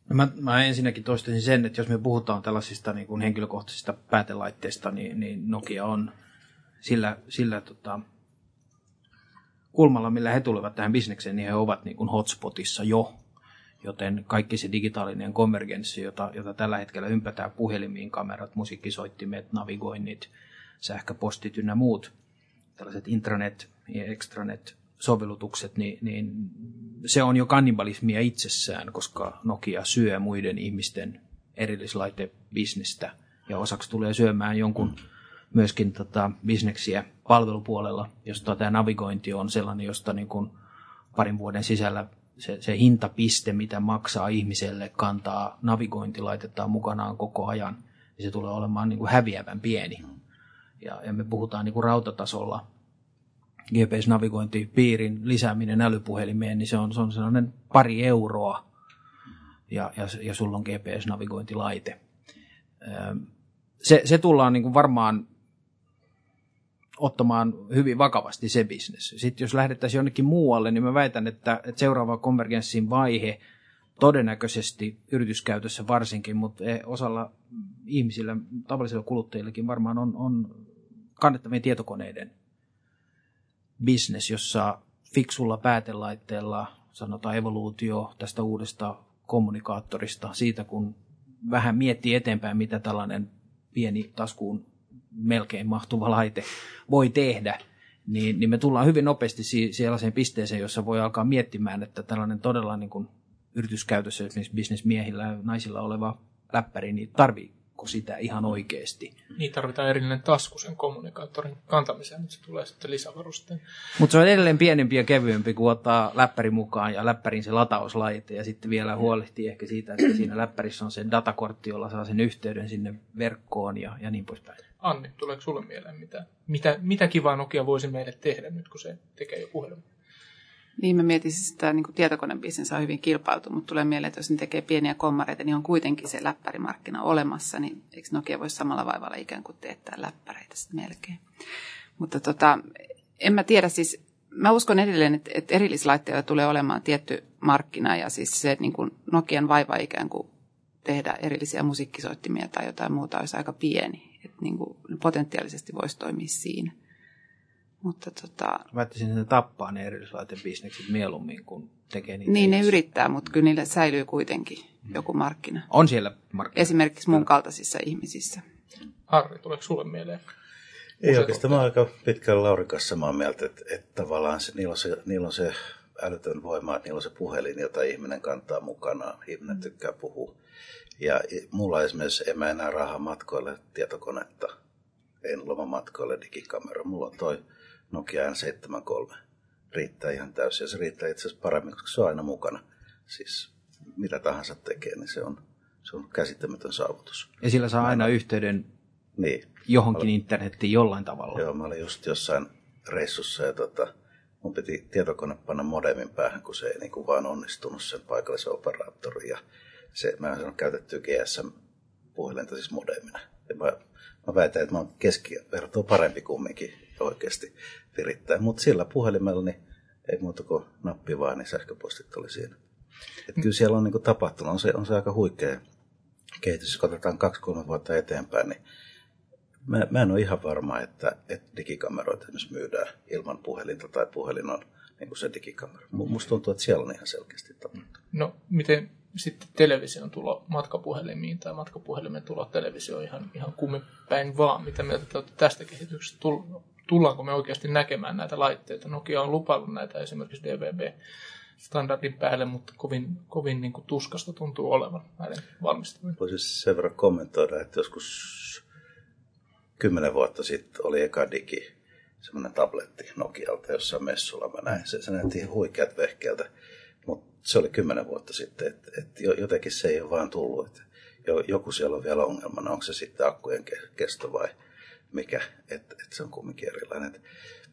No mä, mä ensinnäkin toistaisin sen, että jos me puhutaan tällaisista niin kuin henkilökohtaisista päätelaitteista, niin, niin Nokia on sillä, sillä tota, kulmalla, millä he tulevat tähän bisnekseen, niin he ovat niin kuin hotspotissa jo. Joten kaikki se digitaalinen konvergenssi, jota, jota tällä hetkellä ympätään puhelimiin, kamerat, musiikkisoittimet, navigoinnit, sähköpostit ynnä muut, tällaiset intranet ja extranet sovellutukset, niin, niin se on jo kannibalismia itsessään, koska Nokia syö muiden ihmisten erillislaitebisnestä ja osaksi tulee syömään jonkun myöskin tota, bisneksiä palvelupuolella, josta tämä navigointi on sellainen, josta niin kuin parin vuoden sisällä se, se hintapiste, mitä maksaa ihmiselle, kantaa navigointilaitetta mukanaan koko ajan, niin se tulee olemaan niin kuin häviävän pieni. Ja, ja me puhutaan niin kuin rautatasolla GPS-navigointipiirin lisääminen älypuhelimeen, niin se on, se on sellainen pari euroa ja, ja, ja sulla on GPS-navigointilaite. Se, se tullaan niin kuin varmaan ottamaan hyvin vakavasti se bisnes. Sitten jos lähdettäisiin jonnekin muualle, niin mä väitän, että, että seuraava konvergenssin vaihe todennäköisesti yrityskäytössä varsinkin, mutta e, osalla ihmisillä, tavallisilla kuluttajillekin varmaan on, on kannettavien tietokoneiden business, jossa fiksulla päätelaitteella, sanotaan evoluutio tästä uudesta kommunikaattorista, siitä kun vähän miettii eteenpäin, mitä tällainen pieni taskuun melkein mahtuva laite voi tehdä, niin, niin me tullaan hyvin nopeasti sellaiseen pisteeseen, jossa voi alkaa miettimään, että tällainen todella niin kuin yrityskäytössä esimerkiksi bisnesmiehillä ja naisilla oleva läppäri, niin tarvii pakko sitä ihan oikeasti. Niin tarvitaan erillinen tasku sen kommunikaattorin kantamiseen, mutta se tulee sitten lisävarusteen. Mutta se on edelleen pienempi ja kevyempi, kuin ottaa läppäri mukaan ja läppärin se latauslaite ja sitten vielä huolehtii ehkä siitä, että siinä läppärissä on se datakortti, jolla saa sen yhteyden sinne verkkoon ja, ja niin poispäin. Anni, tuleeko sulle mieleen, mitä, mitä, mitä kivaa Nokia voisi meille tehdä nyt, kun se tekee jo puhelun? Niin mä mietin, että niin tietokonebisnes on hyvin kilpailtu, mutta tulee mieleen, että jos ne tekee pieniä kommareita, niin on kuitenkin se läppärimarkkina olemassa, niin eikö Nokia voisi samalla vaivalla ikään kuin teettää läppäreitä sitten melkein. Mutta tota, en mä tiedä siis, mä uskon edelleen, että, että erillislaitteilla tulee olemaan tietty markkina ja siis se niin kuin Nokian vaiva ikään kuin tehdä erillisiä musiikkisoittimia tai jotain muuta olisi aika pieni. Että niin kuin potentiaalisesti voisi toimia siinä. Mutta tota... Väittäisin, että ne tappaa ne bisnekset mieluummin, kun tekee niitä. Niin, ne yrittää, mutta kyllä niille säilyy kuitenkin hmm. joku markkina. On siellä markkina. Esimerkiksi mun kaltaisissa ihmisissä. Harri, tuleeko sulle mieleen? Ei oikeastaan, mä olen aika pitkään Lauri kanssa samaa mieltä, että, että tavallaan se, niillä, on se, niillä on se älytön voima, että niillä on se puhelin, jota ihminen kantaa mukanaan. Ihminen tykkää puhua. Ja mulla esimerkiksi en mä enää rahaa matkoille tietokonetta. En lomamatkoille digikamera. Mulla on toi Nokia N73 riittää ihan täysin. Ja se riittää itse asiassa paremmin, koska se on aina mukana. Siis mitä tahansa tekee, niin se on, se on käsittämätön saavutus. Ja sillä saa aina yhteyden niin. johonkin olin, internettiin jollain tavalla. Joo, mä olin just jossain reissussa ja tota, mun piti tietokone panna modemin päähän, kun se ei niin kuin vaan onnistunut sen paikallisen operaattorin. Ja se, mä en käytetty GSM-puhelinta siis modemina. Ja mä, mä väitän, että mä oon keskivertoa parempi kumminkin oikeasti virittää. Mutta sillä puhelimella niin ei muuta kuin nappi vaan, niin sähköpostit oli siinä. Et kyllä siellä on niin kuin tapahtunut, on se, on se aika huikea kehitys. Jos katsotaan kaksi-kolme vuotta eteenpäin, niin mä, mä en ole ihan varma, että, että digikameroita esimerkiksi myydään ilman puhelinta tai puhelin on niin kuin se digikamera. Musta tuntuu, että siellä on ihan selkeästi tapahtunut. No, miten sitten television tulo matkapuhelimiin tai matkapuhelimen tulo televisioon ihan, ihan kummin päin vaan. Mitä mieltä tästä kehityksestä? Tullaanko me oikeasti näkemään näitä laitteita? Nokia on lupaillut näitä esimerkiksi DVB standardin päälle, mutta kovin, kovin niin kuin tuskasta tuntuu olevan näiden valmistaminen. Voisin sen verran kommentoida, että joskus kymmenen vuotta sitten oli eka digi, semmoinen tabletti Nokialta jossain messulla. Mä näin, se, se näytti huikeat vehkeältä, mutta se oli kymmenen vuotta sitten, että et jotenkin se ei ole vaan tullut. Että joku siellä on vielä ongelmana, onko se sitten akkujen kesto vai mikä, että et se on kumminkin erilainen. Et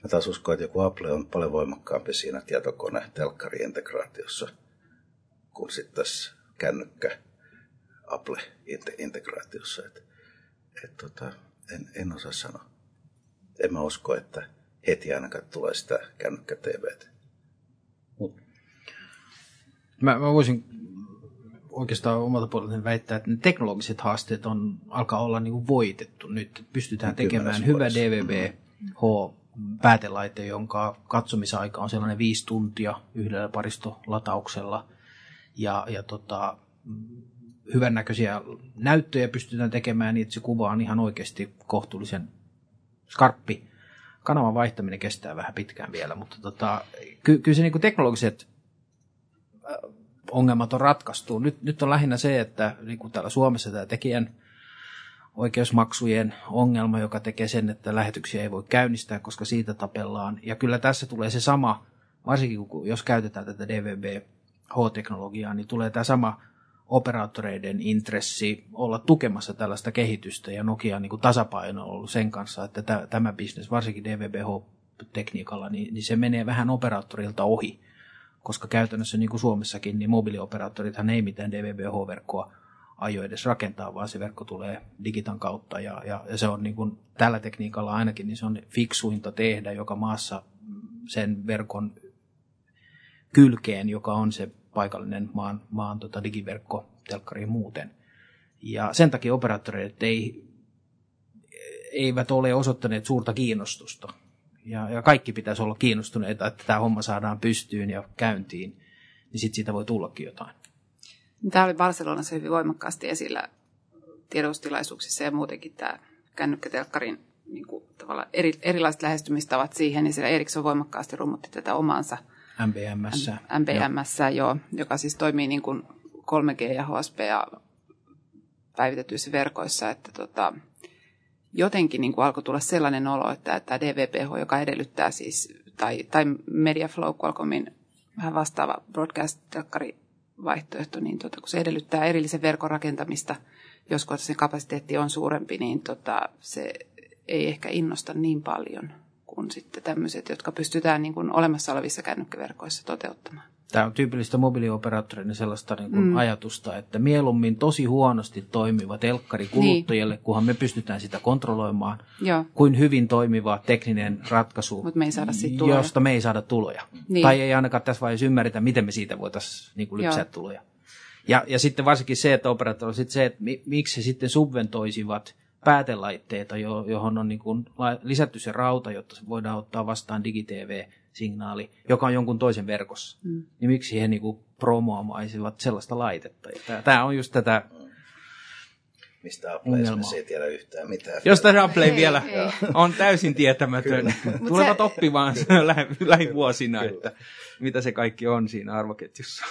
mä taas uskon, että joku Apple on paljon voimakkaampi siinä tietokone telkkari integraatiossa kuin sitten tässä kännykkä Apple integraatiossa. Et, et tota, en, en osaa sanoa. En mä usko, että heti ainakaan tulee sitä kännykkä TVtä. Mut. Mä, mä voisin oikeastaan omalta puolelta väittää, että ne teknologiset haasteet on, alkaa olla niin kuin voitettu. Nyt pystytään tekemään hyvä DVB-H päätelaite, jonka katsomisaika on sellainen viisi tuntia yhdellä paristolatauksella. Ja, ja tota, hyvännäköisiä näyttöjä pystytään tekemään niin, että se kuva on ihan oikeasti kohtuullisen skarppi. Kanavan vaihtaminen kestää vähän pitkään vielä, mutta tota, ky- kyllä se niin kuin teknologiset ongelmat on ratkaistu. Nyt, nyt on lähinnä se, että niin kuin täällä Suomessa tämä tekijän oikeusmaksujen ongelma, joka tekee sen, että lähetyksiä ei voi käynnistää, koska siitä tapellaan. Ja kyllä tässä tulee se sama, varsinkin jos käytetään tätä DVB-H-teknologiaa, niin tulee tämä sama operaattoreiden intressi olla tukemassa tällaista kehitystä, ja Nokia on niin kuin tasapaino ollut sen kanssa, että tämä bisnes, varsinkin DVB-H-tekniikalla, niin, niin se menee vähän operaattorilta ohi koska käytännössä niin kuin Suomessakin, niin mobiilioperaattorithan ei mitään DVB-H-verkkoa aio edes rakentaa, vaan se verkko tulee digitan kautta ja, ja, ja se on niin kuin, tällä tekniikalla ainakin, niin se on fiksuinta tehdä joka maassa sen verkon kylkeen, joka on se paikallinen maan, maan tota digiverkko telkkariin muuten. Ja sen takia operaattorit ei, eivät ole osoittaneet suurta kiinnostusta ja, ja kaikki pitäisi olla kiinnostuneita, että tämä homma saadaan pystyyn ja käyntiin, niin sitten siitä voi tullakin jotain. Tämä oli Barcelonassa hyvin voimakkaasti esillä tiedotustilaisuuksissa ja muutenkin tämä kännykkätelkkarin niin kuin, eri, erilaiset lähestymistavat siihen, niin siellä Ericsson voimakkaasti rummutti tätä omansa MBMS. MBMS, joo. joo, joka siis toimii niin kuin 3G ja HSP ja päivitetyissä verkoissa, että tota, jotenkin niin kuin alkoi tulla sellainen olo, että tämä DVPH, joka edellyttää siis, tai, tai Mediaflow Qualcommin vähän vastaava broadcast vaihtoehto, niin tota, kun se edellyttää erillisen verkon rakentamista, jos se kapasiteetti on suurempi, niin tota, se ei ehkä innosta niin paljon kuin sitten tämmöiset, jotka pystytään niin kuin olemassa olevissa kännykkäverkoissa toteuttamaan. Tämä on tyypillistä mobiilioperaattorin sellaista niin kuin mm. ajatusta, että mieluummin tosi huonosti toimiva telkkari kuluttajille, niin. kunhan me pystytään sitä kontrolloimaan, Joo. kuin hyvin toimiva tekninen ratkaisu, Mut me ei saada siitä tuloja. josta me ei saada tuloja. Niin. Tai ei ainakaan tässä vaiheessa ymmärretä, miten me siitä voitaisiin niin kuin lypsää Joo. tuloja. Ja, ja sitten varsinkin se, että operaattori sitten se, että miksi he sitten subventoisivat päätelaitteita, johon on niin kuin lisätty se rauta, jotta voidaan ottaa vastaan digitv signaali, joka on jonkun toisen verkossa. Mm. Niin miksi he niinku promoamaisivat sellaista laitetta? Tämä on just tätä mistä Apple ei tiedä yhtään mitään. Josta Apple ei, vielä ei. on täysin tietämätön. Tulevat se... oppimaan lähivuosina, että mitä se kaikki on siinä arvoketjussa.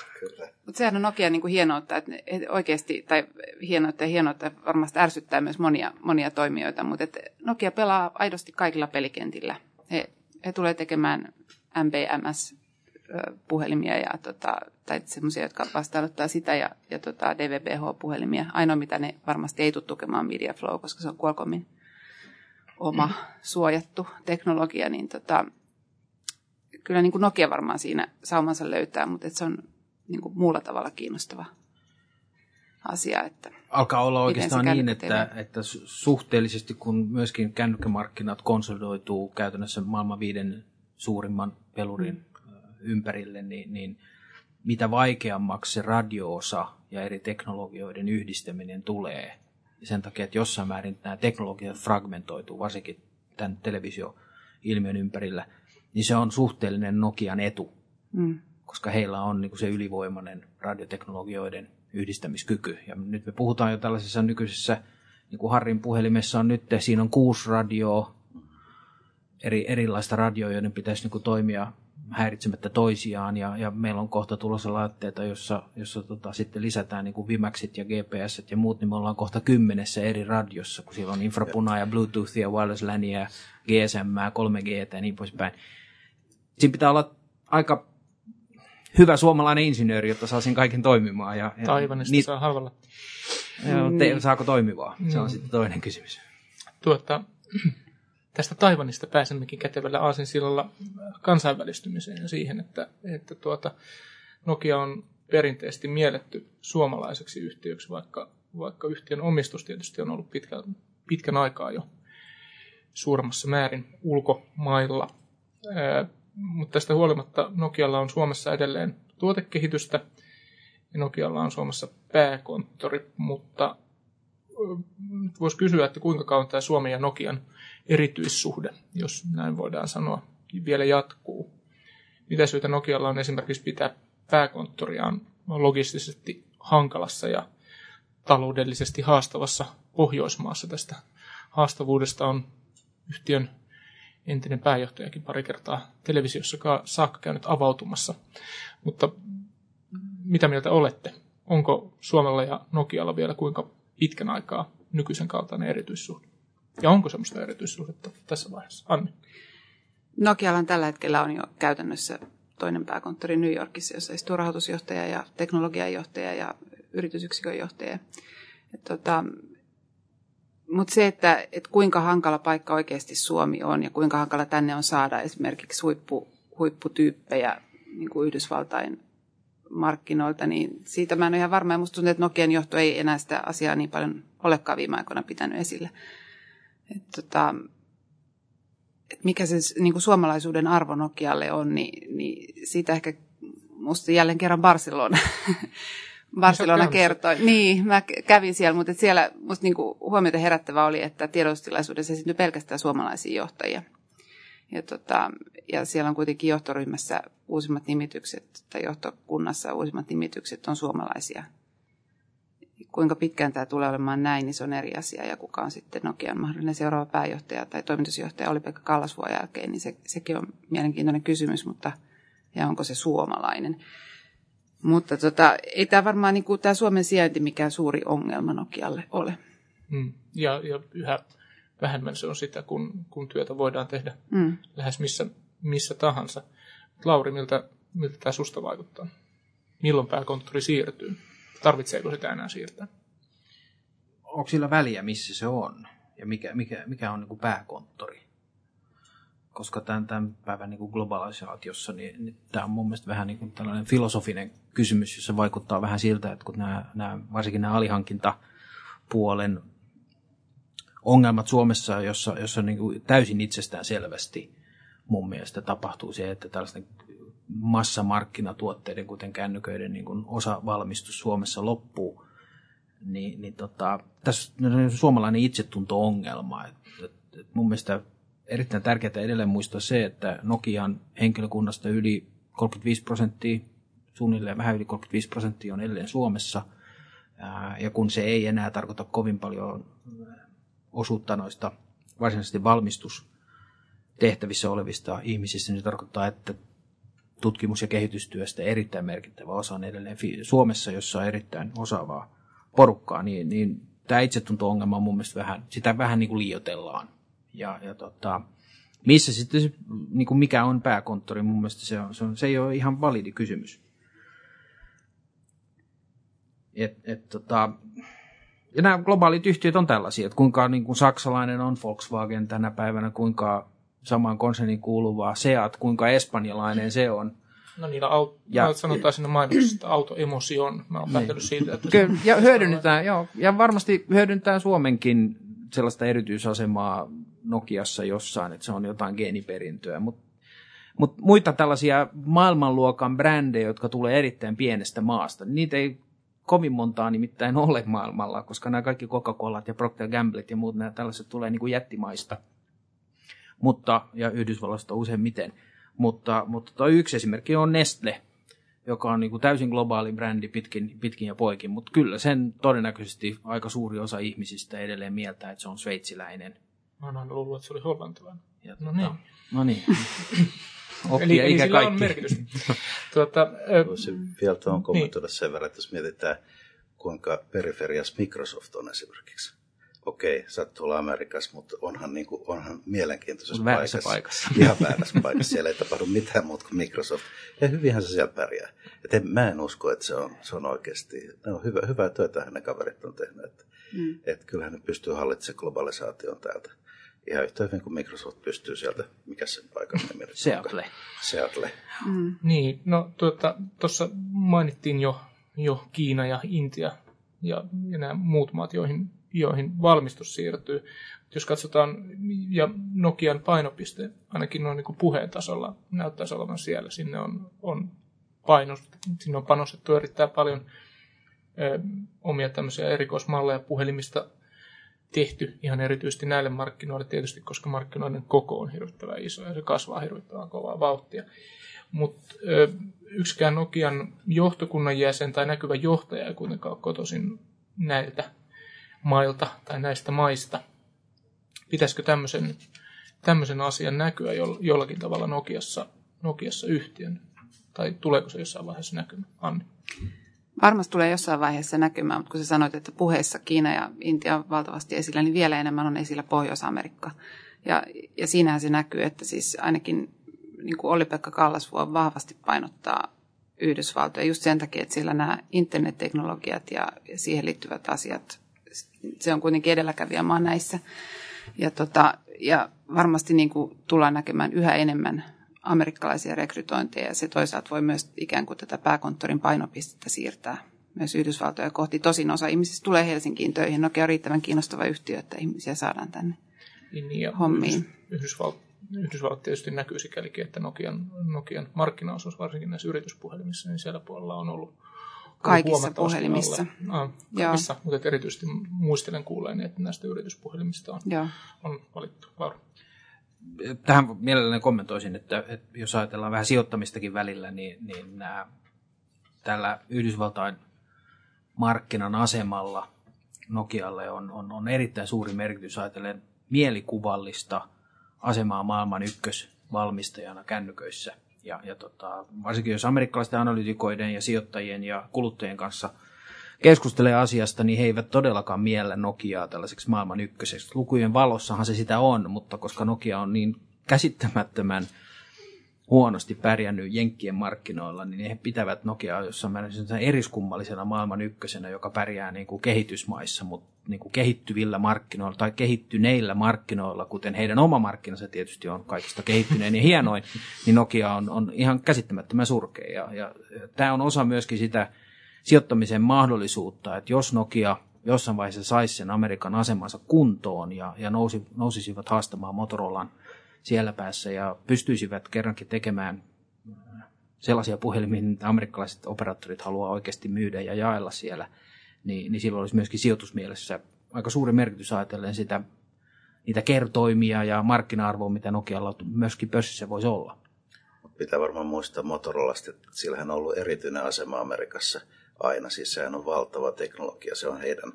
Mutta sehän on Nokia niin kuin hienoutta, että oikeasti, tai hienoutta ja hienoutta varmasti ärsyttää myös monia, monia toimijoita, mutta Nokia pelaa aidosti kaikilla pelikentillä. He, he tulee tekemään MBMS-puhelimia ja, tota, tai semmoisia, jotka vastaanottaa sitä ja, ja tota DVB-H-puhelimia. Ainoa, mitä ne varmasti ei tule tukemaan MediaFlow, koska se on Qualcommin oma suojattu teknologia, niin tota, kyllä niin kuin Nokia varmaan siinä saumansa löytää, mutta se on niin kuin muulla tavalla kiinnostava asia. Että Alkaa olla oikeastaan niin, että, että suhteellisesti kun myöskin kännykkämarkkinat konsolidoituu käytännössä maailman viiden suurimman pelurin mm. ympärille, niin, niin mitä vaikeammaksi se radioosa ja eri teknologioiden yhdistäminen tulee. Ja sen takia, että jossain määrin nämä teknologiat fragmentoituu, varsinkin tämän televisioilmiön ympärillä, niin se on suhteellinen Nokian etu, mm. koska heillä on niin kuin se ylivoimainen radioteknologioiden yhdistämiskyky. Ja nyt me puhutaan jo tällaisessa nykyisessä, niin kuin Harrin puhelimessa on nyt, siinä on kuusi radioa, eri, erilaista radioa, joiden pitäisi niin kuin toimia häiritsemättä toisiaan ja, ja meillä on kohta tulossa laitteita, jossa, jossa tota, sitten lisätään niin kuin Vimexit ja GPS ja muut, niin me ollaan kohta kymmenessä eri radiossa, kun siellä on infrapunaa ja Bluetoothia, wireless LANia, GSM, 3G ja niin poispäin. Siinä pitää olla aika hyvä suomalainen insinööri, jotta saa sen kaiken toimimaan. Ja, ja Taivanista niit... saa halvalla. Joo, te, niin. saako toimivaa? Se on mm. sitten toinen kysymys. Tuota, tästä Taivanista pääsemmekin kätevällä aasinsillalla kansainvälistymiseen ja siihen, että, että tuota, Nokia on perinteisesti mielletty suomalaiseksi yhtiöksi, vaikka, vaikka yhtiön omistus tietysti on ollut pitkän, pitkän aikaa jo suuremmassa määrin ulkomailla. Ää, mutta tästä huolimatta Nokialla on Suomessa edelleen tuotekehitystä ja Nokialla on Suomessa pääkonttori, mutta voisi kysyä, että kuinka kauan tämä Suomen ja Nokian erityissuhde, jos näin voidaan sanoa, vielä jatkuu. Mitä syytä Nokialla on esimerkiksi pitää pääkonttoriaan logistisesti hankalassa ja taloudellisesti haastavassa Pohjoismaassa. Tästä haastavuudesta on yhtiön entinen pääjohtajakin pari kertaa televisiossa saakka käynyt avautumassa. Mutta mitä mieltä olette? Onko Suomella ja Nokialla vielä kuinka pitkän aikaa nykyisen kaltainen erityissuhde? Ja onko semmoista erityissuhdetta tässä vaiheessa? Anni. Nokialla tällä hetkellä on jo käytännössä toinen pääkonttori New Yorkissa, jossa istuu rahoitusjohtaja ja teknologiajohtaja ja yritysyksikön johtaja. Tota, Mutta se, että, että kuinka hankala paikka oikeasti Suomi on ja kuinka hankala tänne on saada esimerkiksi huippu, huipputyyppejä niin kuin Yhdysvaltain markkinoilta, niin siitä mä en ole ihan varma. Ja musta tuntuu, että Nokian johto ei enää sitä asiaa niin paljon olekaan viime aikoina pitänyt esillä. Et tota, et mikä se niin kuin suomalaisuuden arvo Nokialle on, niin, niin siitä ehkä musta jälleen kerran Barcelona, Barcelona kertoi. Niin, mä kävin siellä, mutta siellä musta niin kuin huomiota herättävä oli, että tiedotustilaisuudessa esiintyi pelkästään suomalaisia johtajia. Ja, tota, ja siellä on kuitenkin johtoryhmässä uusimmat nimitykset, tai johtokunnassa uusimmat nimitykset on suomalaisia kuinka pitkään tämä tulee olemaan näin, niin se on eri asia. Ja kuka on sitten Nokian mahdollinen seuraava pääjohtaja tai toimitusjohtaja oli Pekka Kallasvuon jälkeen, niin se, sekin on mielenkiintoinen kysymys, mutta ja onko se suomalainen. Mutta tota, ei tämä varmaan niin kuin, tämä Suomen sijainti mikään suuri ongelma Nokialle ole. Mm. Ja, ja yhä vähemmän se on sitä, kun, kun työtä voidaan tehdä mm. lähes missä, missä tahansa. Lauri, miltä, miltä tämä susta vaikuttaa? Milloin pääkonttori siirtyy? Tarvitseeko sitä enää siirtää? Onko sillä väliä, missä se on? Ja mikä, mikä, mikä on niin kuin pääkonttori? Koska tämän, tämän päivän niin kuin globalisaatiossa, niin, niin tämä on mun mielestä vähän niin kuin tällainen filosofinen kysymys, jossa vaikuttaa vähän siltä, että kun nämä, nämä varsinkin nämä alihankintapuolen ongelmat Suomessa, jossa, jossa niin kuin täysin itsestään selvästi mun mielestä tapahtuu se, että tällaisten massamarkkinatuotteiden, kuten kännyköiden niin kuin osa valmistus Suomessa loppuu, niin, niin tota, tässä on suomalainen itsetunto-ongelma. Et, et, et mun mielestä erittäin tärkeää edelleen muistaa se, että Nokian henkilökunnasta yli 35 prosenttia, suunnilleen vähän yli 35 prosenttia on edelleen Suomessa. Ja kun se ei enää tarkoita kovin paljon osuutta noista varsinaisesti valmistustehtävissä olevista ihmisistä, niin se tarkoittaa, että tutkimus- ja kehitystyöstä erittäin merkittävä osa on edelleen Suomessa, jossa on erittäin osaavaa porukkaa, niin, niin tämä itsetunto-ongelma on mun mielestä vähän, sitä vähän niin kuin liiotellaan. Ja, ja tota, missä sitten niin kuin mikä on pääkonttori, mun mielestä se, on, se, on, se ei ole ihan validi kysymys. Et, et, tota, ja nämä globaalit yhtiöt on tällaisia, että kuinka niin kuin saksalainen on Volkswagen tänä päivänä, kuinka samaan konsernin kuuluvaa Seat, kuinka espanjalainen se on. No niillä aut- ja, sanotaan sinne mainoksessa, että autoemotion. Mä oon niin. siitä. Että Kyllä, ja hyödynnetään, joo, ja varmasti hyödyntää Suomenkin sellaista erityisasemaa Nokiassa jossain, että se on jotain geeniperintöä, mutta mut muita tällaisia maailmanluokan brändejä, jotka tulee erittäin pienestä maasta, niin niitä ei kovin montaa nimittäin ole maailmalla, koska nämä kaikki Coca-Colat ja Procter Gamblet ja muut nämä tällaiset tulee niin kuin jättimaista mutta, ja Yhdysvalloista useimmiten. Mutta, mutta tuo yksi esimerkki on Nestle, joka on niin kuin täysin globaali brändi pitkin, pitkin ja poikin, mutta kyllä sen todennäköisesti aika suuri osa ihmisistä edelleen mieltää, että se on sveitsiläinen. Mä oon luullut, että se oli hollantilainen. Ja, no niin. No niin. Oppia eli, eli eikä sillä kaikki. on merkitystä. tuota, Voisin vielä tuohon kommentoida sen verran, että jos mietitään, kuinka periferias Microsoft on esimerkiksi. Okei, sattuu olla Amerikassa, mutta onhan, niin kuin, onhan mielenkiintoisessa On väärässä paikassa. paikassa. Ihan väärässä paikassa. Siellä ei tapahdu mitään muuta kuin Microsoft. Ja hyvinhän se siellä pärjää. Et en, mä en usko, että se on, se on oikeasti, ne on hyvä, hyvää työtä ne kaverit on tehnyt. Että, mm. et kyllähän ne pystyy hallitsemaan globalisaation täältä. Ihan yhtä hyvin kuin Microsoft pystyy sieltä, mikä sen paikan nimi nyt Seattle. Seattle. Niin, no tuota, tuossa mainittiin jo, jo Kiina ja Intia ja, ja nämä muut maat, joihin, joihin valmistus siirtyy. Jos katsotaan, ja Nokian painopiste ainakin noin niin puheen tasolla näyttäisi olevan siellä. Sinne on, on, painos, sinne on panostettu erittäin paljon ö, omia tämmöisiä erikoismalleja puhelimista tehty ihan erityisesti näille markkinoille tietysti, koska markkinoiden koko on hirvittävän iso ja se kasvaa hirvittävän kovaa vauhtia. Mutta yksikään Nokian johtokunnan jäsen tai näkyvä johtaja ei kuitenkaan ole kotoisin näiltä mailta tai näistä maista. Pitäisikö tämmöisen, tämmöisen asian näkyä jo- jollakin tavalla Nokiassa, Nokiassa yhtiön? Tai tuleeko se jossain vaiheessa näkymään? Anni. Varmasti tulee jossain vaiheessa näkymään, mutta kun sä sanoit, että puheessa Kiina ja Intia on valtavasti esillä, niin vielä enemmän on esillä Pohjois-Amerikka. Ja, ja siinähän se näkyy, että siis ainakin niin kuin Olli-Pekka Kallasvuo vahvasti painottaa Yhdysvaltoja just sen takia, että siellä nämä internetteknologiat ja siihen liittyvät asiat, se on kuitenkin edelläkävijämaa näissä. Ja, tota, ja varmasti niin kuin tullaan näkemään yhä enemmän amerikkalaisia rekrytointeja ja se toisaalta voi myös ikään kuin tätä pääkonttorin painopistettä siirtää myös Yhdysvaltoja kohti. Tosin osa ihmisistä tulee Helsinkiin töihin. Nokia on riittävän kiinnostava yhtiö, että ihmisiä saadaan tänne. Niin, ja Hommiin. Yhdys- Yhdysvalt, Yhdysvallat tietysti näkyy sikälikin, että Nokian, Nokian markkinaosuus varsinkin näissä yrityspuhelimissa, niin siellä puolella on ollut Kaikissa puhelimissa. Ah, kaikissa, mutta että erityisesti muistelen kuulleeni, että näistä yrityspuhelimista on, Joo. on valittu. Laura. Tähän mielelläni kommentoisin, että, että jos ajatellaan vähän sijoittamistakin välillä, niin, niin nämä, tällä Yhdysvaltain markkinan asemalla Nokialle on, on, on erittäin suuri merkitys ajatellen mielikuvallista asemaa maailman ykkösvalmistajana kännyköissä. Ja, ja tota, varsinkin jos amerikkalaisten analytikoiden ja sijoittajien ja kuluttajien kanssa keskustelee asiasta, niin he eivät todellakaan miellä Nokiaa tällaiseksi maailman ykköseksi. Lukujen valossahan se sitä on, mutta koska Nokia on niin käsittämättömän huonosti pärjännyt Jenkkien markkinoilla, niin he pitävät Nokiaa jossain määrin eriskummallisena maailman ykkösenä, joka pärjää niin kuin kehitysmaissa, mutta niin kuin kehittyvillä markkinoilla tai kehittyneillä markkinoilla, kuten heidän oma markkinansa tietysti on kaikista kehittynein ja hienoin, niin Nokia on, on ihan käsittämättömän surkea. Ja, ja tämä on osa myöskin sitä sijoittamisen mahdollisuutta, että jos Nokia jossain vaiheessa saisi sen Amerikan asemansa kuntoon ja, ja nousi, nousisivat haastamaan Motorolan siellä päässä ja pystyisivät kerrankin tekemään sellaisia puhelimia, mitä amerikkalaiset operaattorit haluaa oikeasti myydä ja jaella siellä, niin, niin silloin olisi myöskin sijoitusmielessä aika suuri merkitys ajatellen sitä, niitä kertoimia ja markkina-arvoa, mitä Nokialla myöskin pörssissä voisi olla. Pitää varmaan muistaa Motorolasta, että sillähän on ollut erityinen asema Amerikassa aina. Siis sehän on valtava teknologia, se on heidän,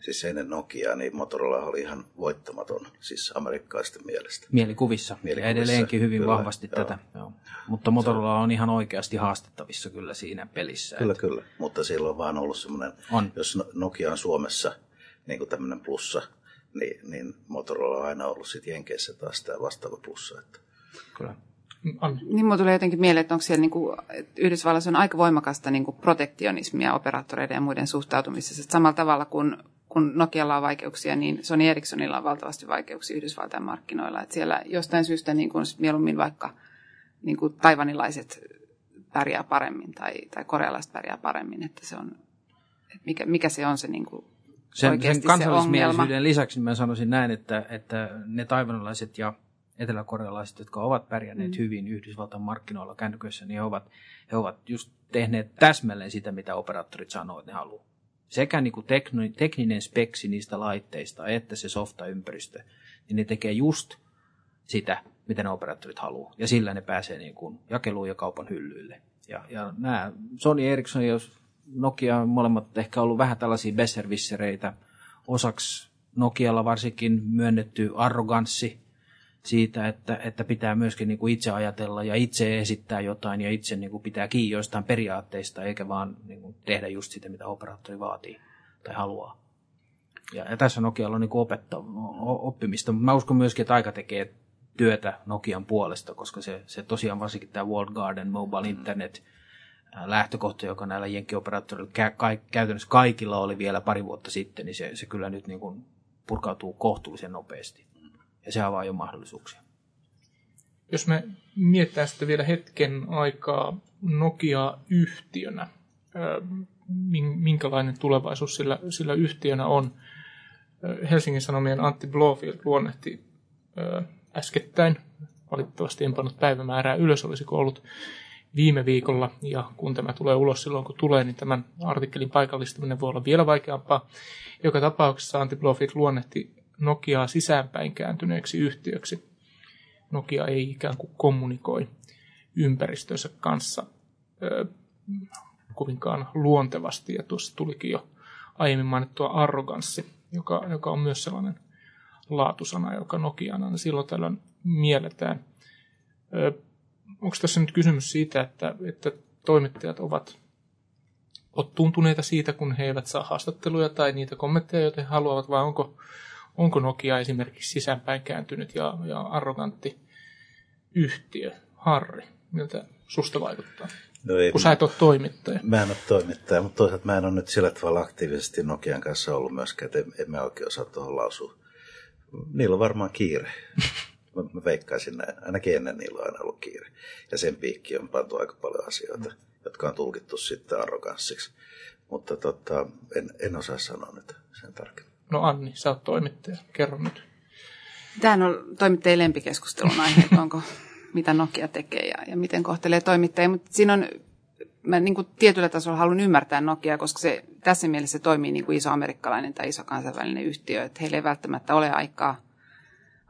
siis ennen Nokiaa, niin Motorola oli ihan voittamaton, siis amerikkalaisten mielestä. Mielikuvissa, Mielikuvissa, ja edelleenkin hyvin kyllä, vahvasti joo. tätä. Joo. Mutta Motorola on ihan oikeasti haastettavissa kyllä siinä pelissä. Kyllä, kyllä. Mutta silloin on vaan ollut semmoinen, On. jos No- Nokia on Suomessa niin kuin tämmöinen plussa, niin, niin Motorola on aina ollut sitten Jenkeissä taas tämä vastaava plussa. Että Kyllä. Anni. Niin mulla tulee jotenkin mieleen, että onko siellä niin kuin, että Yhdysvalloissa on aika voimakasta niin kuin protektionismia operaattoreiden ja muiden suhtautumisessa. Että samalla tavalla kuin kun Nokialla on vaikeuksia, niin Sony Ericssonilla on valtavasti vaikeuksia Yhdysvaltain markkinoilla. Että siellä jostain syystä niin kuin mieluummin vaikka niin kuin taivanilaiset pärjää paremmin tai, tai korealaiset pärjää paremmin. Että se on, että mikä, mikä se on se niin kuin Sen, sen se kansallismielisyyden ongelma. lisäksi mä sanoisin näin, että, että ne taivanilaiset ja eteläkorealaiset, jotka ovat pärjänneet mm. hyvin Yhdysvaltain markkinoilla kännyköissä, niin he ovat, he ovat just tehneet täsmälleen sitä, mitä operaattorit sanoo, että ne haluaa. Sekä niin kuin tekni, tekninen speksi niistä laitteista, että se softa-ympäristö, niin ne tekee just sitä, mitä ne operaattorit haluaa. Ja sillä ne pääsee niin kuin jakeluun ja kaupan hyllyille. Ja, ja nämä Sony Ericsson ja Nokia molemmat ehkä ollut vähän tällaisia besservissereitä. Osaksi Nokialla varsinkin myönnetty arroganssi siitä, että, että pitää myöskin niin kuin itse ajatella ja itse esittää jotain ja itse niin kuin pitää kiinni joistain periaatteista, eikä vaan niin kuin tehdä just sitä, mitä operaattori vaatii tai haluaa. Ja, ja tässä Nokialla on niin kuin opetta, oppimista. Mä uskon myöskin, että aika tekee työtä Nokian puolesta, koska se, se tosiaan varsinkin tämä World Garden Mobile Internet lähtökohta, joka näillä jenkkioperaattoreilla kä- ka- käytännössä kaikilla oli vielä pari vuotta sitten, niin se, se kyllä nyt niin kuin purkautuu kohtuullisen nopeasti. Ja se avaa jo mahdollisuuksia. Jos me mietitään sitten vielä hetken aikaa Nokia-yhtiönä, minkälainen tulevaisuus sillä, sillä yhtiönä on. Helsingin Sanomien Antti Blofield luonnehti äskettäin, valitettavasti en pannut päivämäärää ylös, olisiko ollut viime viikolla, ja kun tämä tulee ulos silloin, kun tulee, niin tämän artikkelin paikallistaminen voi olla vielä vaikeampaa. Joka tapauksessa Antti Blofield luonnehti Nokiaa sisäänpäin kääntyneeksi yhtiöksi. Nokia ei ikään kuin kommunikoi ympäristönsä kanssa ö, kovinkaan luontevasti, ja tuossa tulikin jo aiemmin mainittua arroganssi, joka, joka on myös sellainen laatusana, joka Nokiana silloin tällöin mielletään. Ö, onko tässä nyt kysymys siitä, että, että toimittajat ovat ottuuntuneita siitä, kun he eivät saa haastatteluja tai niitä kommentteja, joita he haluavat, vai onko, onko Nokia esimerkiksi sisäänpäin kääntynyt ja, ja arrogantti yhtiö, Harri? Miltä susta vaikuttaa? No ei, kun sä et ole toimittaja. Mä en ole toimittaja, mutta toisaalta mä en ole nyt sillä tavalla aktiivisesti Nokian kanssa ollut myöskään, että emme oikein osaa tuohon lausua. Niillä on varmaan kiire. Mä, mä veikkaisin näin. Ainakin ennen niillä on aina ollut kiire. Ja sen piikki on pantu aika paljon asioita, mm. jotka on tulkittu sitten arroganssiksi. Mutta tota, en, en osaa sanoa nyt sen tarkemmin. No Anni, sä oot toimittaja. Kerro nyt. Tämähän on toimittajien lempikeskustelun aihe, että onko, mitä Nokia tekee ja, ja miten kohtelee toimittajia. Mutta siinä on, mä niin kuin tietyllä tasolla haluan ymmärtää Nokia, koska se tässä mielessä se toimii niin kuin iso amerikkalainen tai iso kansainvälinen yhtiö. Että heillä ei välttämättä ole aikaa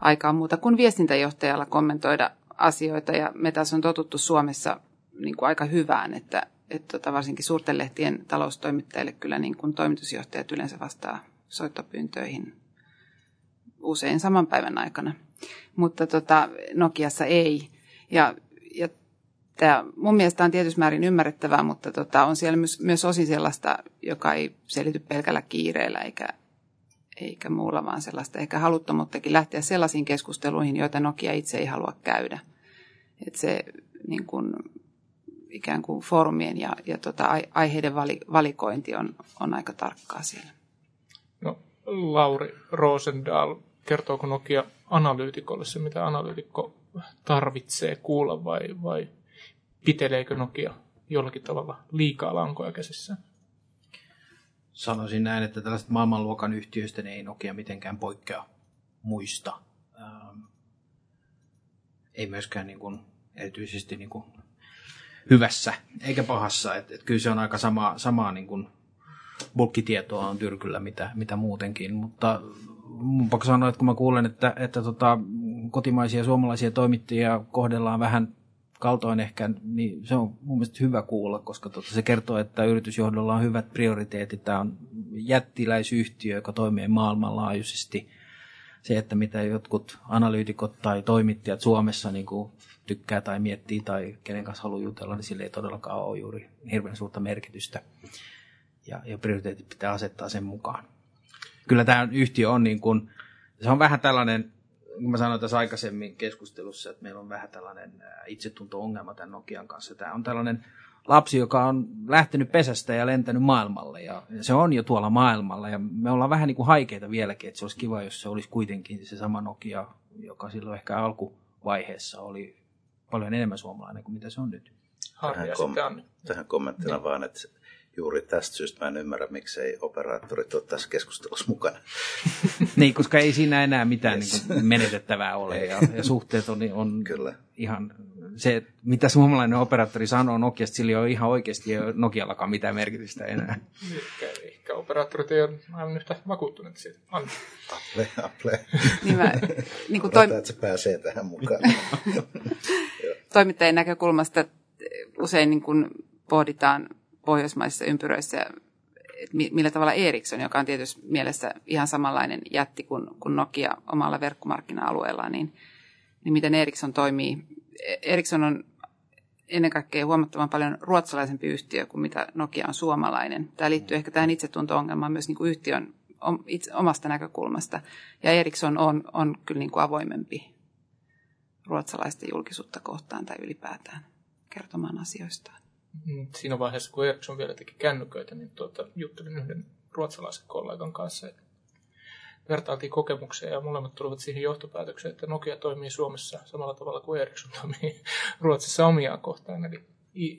aikaa muuta kuin viestintäjohtajalla kommentoida asioita. Ja me tässä on totuttu Suomessa niin kuin aika hyvään, että, että tota, varsinkin suurten lehtien taloustoimittajille kyllä niin kuin toimitusjohtajat yleensä vastaa soittopyyntöihin usein saman päivän aikana. Mutta tota, Nokiassa ei. Ja, ja tämä mun mielestä on tietysti määrin ymmärrettävää, mutta tota, on siellä myös, myös osin sellaista, joka ei selity pelkällä kiireellä eikä, eikä muulla, vaan sellaista ehkä haluttomuuttakin lähteä sellaisiin keskusteluihin, joita Nokia itse ei halua käydä. Että se niin kuin, ikään kuin foorumien ja, ja tota, aiheiden vali, valikointi on, on aika tarkkaa siellä. Lauri Rosendahl, kertooko Nokia analyytikolle se, mitä analyytikko tarvitsee kuulla vai, vai piteleekö Nokia jollakin tavalla liikaa lankoja käsissään? sanoisin näin, että tällaiset maailmanluokan yhtiöistä niin ei Nokia mitenkään poikkea muista. Ähm, ei myöskään niin kuin, erityisesti niin kuin, hyvässä eikä pahassa. Et, et kyllä se on aika sama, samaa niin kuin, bulkkitietoa on tyrkyllä mitä, mitä muutenkin, mutta mun pakko sanoa, että kun mä kuulen, että, että tota, kotimaisia suomalaisia toimittajia kohdellaan vähän kaltoin ehkä, niin se on mun mielestä hyvä kuulla, koska tota, se kertoo, että yritysjohdolla on hyvät prioriteetit. Tämä on jättiläisyhtiö, joka toimii maailmanlaajuisesti. Se, että mitä jotkut analyytikot tai toimittajat Suomessa niin kuin tykkää tai miettii tai kenen kanssa haluaa jutella, niin sille ei todellakaan ole juuri hirveän suurta merkitystä. Ja, ja prioriteetit pitää asettaa sen mukaan. Kyllä tämä yhtiö on niin kuin, se on vähän tällainen kun mä sanoin tässä aikaisemmin keskustelussa, että meillä on vähän tällainen itsetunto-ongelma tämän Nokian kanssa. Tämä on tällainen lapsi, joka on lähtenyt pesästä ja lentänyt maailmalle ja se on jo tuolla maailmalla ja me ollaan vähän niin kuin haikeita vieläkin, että se olisi kiva, jos se olisi kuitenkin se sama Nokia, joka silloin ehkä alkuvaiheessa oli paljon enemmän suomalainen kuin mitä se on nyt. Tähän, kom- tähän kommenttina niin. vaan, että juuri tästä syystä mä en ymmärrä, miksei operaattorit ole tässä keskustelussa mukana. niin, koska ei siinä enää mitään yes. niin menetettävää ole ja, ja suhteet on, on Kyllä. ihan se, mitä suomalainen operaattori sanoo Nokiasta, sillä on ihan oikeasti ei Nokiallakaan mitään merkitystä enää. Ehkä, ehkä operaattorit ei ole aivan yhtä vakuuttuneet siitä. Anna. Apple, Apple. niin mä, niin kuin toim- että se pääsee tähän mukaan. Toimittajien näkökulmasta usein niin kuin pohditaan pohjoismaisissa ympyröissä, millä tavalla Ericsson, joka on tietysti mielessä ihan samanlainen jätti kuin, kuin Nokia omalla verkkomarkkina-alueellaan, niin niin miten Ericsson toimii. Ericsson on ennen kaikkea huomattavan paljon ruotsalaisempi yhtiö kuin mitä Nokia on suomalainen. Tämä liittyy ehkä tähän itsetunto-ongelmaan myös niin kuin yhtiön omasta näkökulmasta. Ja Ericsson on, on kyllä niin kuin avoimempi ruotsalaista julkisuutta kohtaan tai ylipäätään kertomaan asioistaan. Mm, siinä vaiheessa, kun Ericsson vielä teki kännyköitä, niin tuota, juttelin yhden ruotsalaisen kollegan kanssa, että vertailtiin kokemuksia ja molemmat tulivat siihen johtopäätökseen, että Nokia toimii Suomessa samalla tavalla kuin Ericsson toimii Ruotsissa omiaan kohtaan. Eli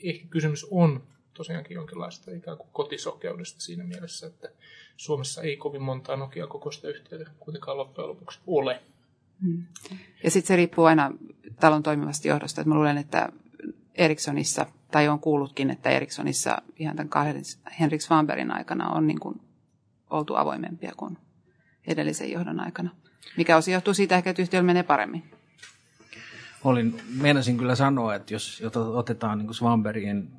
ehkä kysymys on tosiaankin jonkinlaista ikään kuin kotisokeudesta siinä mielessä, että Suomessa ei kovin montaa Nokia kokoista yhtiötä kuitenkaan loppujen lopuksi ole. Hmm. Ja sitten se riippuu aina talon toimivasta johdosta. Että mä luulen, että Ericssonissa, tai on kuullutkin, että Ericssonissa ihan tämän kahden Henrik Svanbergin aikana on niin kuin oltu avoimempia kuin edellisen johdon aikana. Mikä osin johtuu siitä ehkä, että yhtiöllä menee paremmin. Olin, meinasin kyllä sanoa, että jos otetaan niin Svanbergin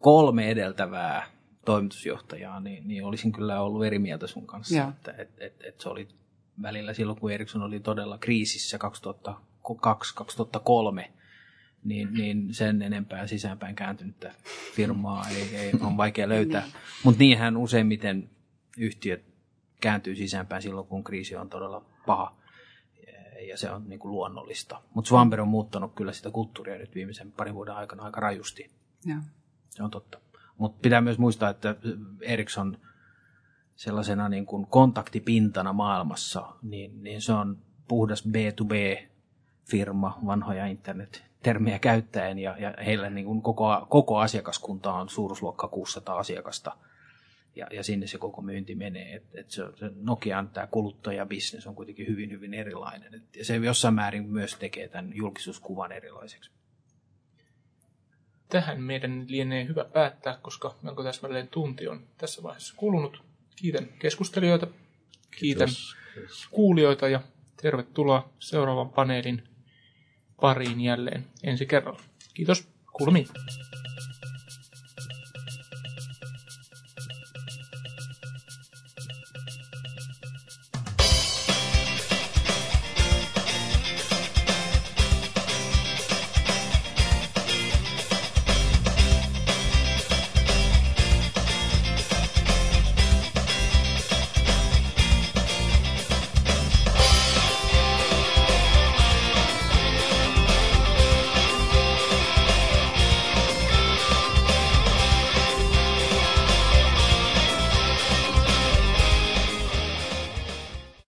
kolme edeltävää toimitusjohtajaa, niin, niin olisin kyllä ollut eri mieltä sun kanssa. Joo. Että et, et, et se oli välillä silloin, kun Ericsson oli todella kriisissä 2002-2003, niin, niin sen enempää sisäänpäin kääntynyttä firmaa ei, ei on vaikea löytää. niin. Mutta niinhän useimmiten yhtiöt kääntyy sisäänpäin silloin, kun kriisi on todella paha. Ja se on niin kuin luonnollista. Mutta Swamber on muuttanut kyllä sitä kulttuuria nyt viimeisen parin vuoden aikana aika rajusti. Ja. Se on totta. Mutta pitää myös muistaa, että Ericsson sellaisena niin kuin kontaktipintana maailmassa, niin, niin se on puhdas B2B-firma, vanhoja internet-termejä käyttäen, ja, ja heillä niin kuin koko, koko asiakaskunta on suuruusluokka 600 asiakasta – ja, ja sinne se koko myynti menee. Et, et se, se Nokian tämä kuluttajabisnes on kuitenkin hyvin, hyvin erilainen. Et, ja se jossain määrin myös tekee tämän julkisuuskuvan erilaiseksi. Tähän meidän lienee hyvä päättää, koska melko täsmälleen tunti on tässä vaiheessa kulunut. Kiitän keskustelijoita, kiitän Kiitos. kuulijoita ja tervetuloa seuraavan paneelin pariin jälleen ensi kerralla. Kiitos, kuulemiin.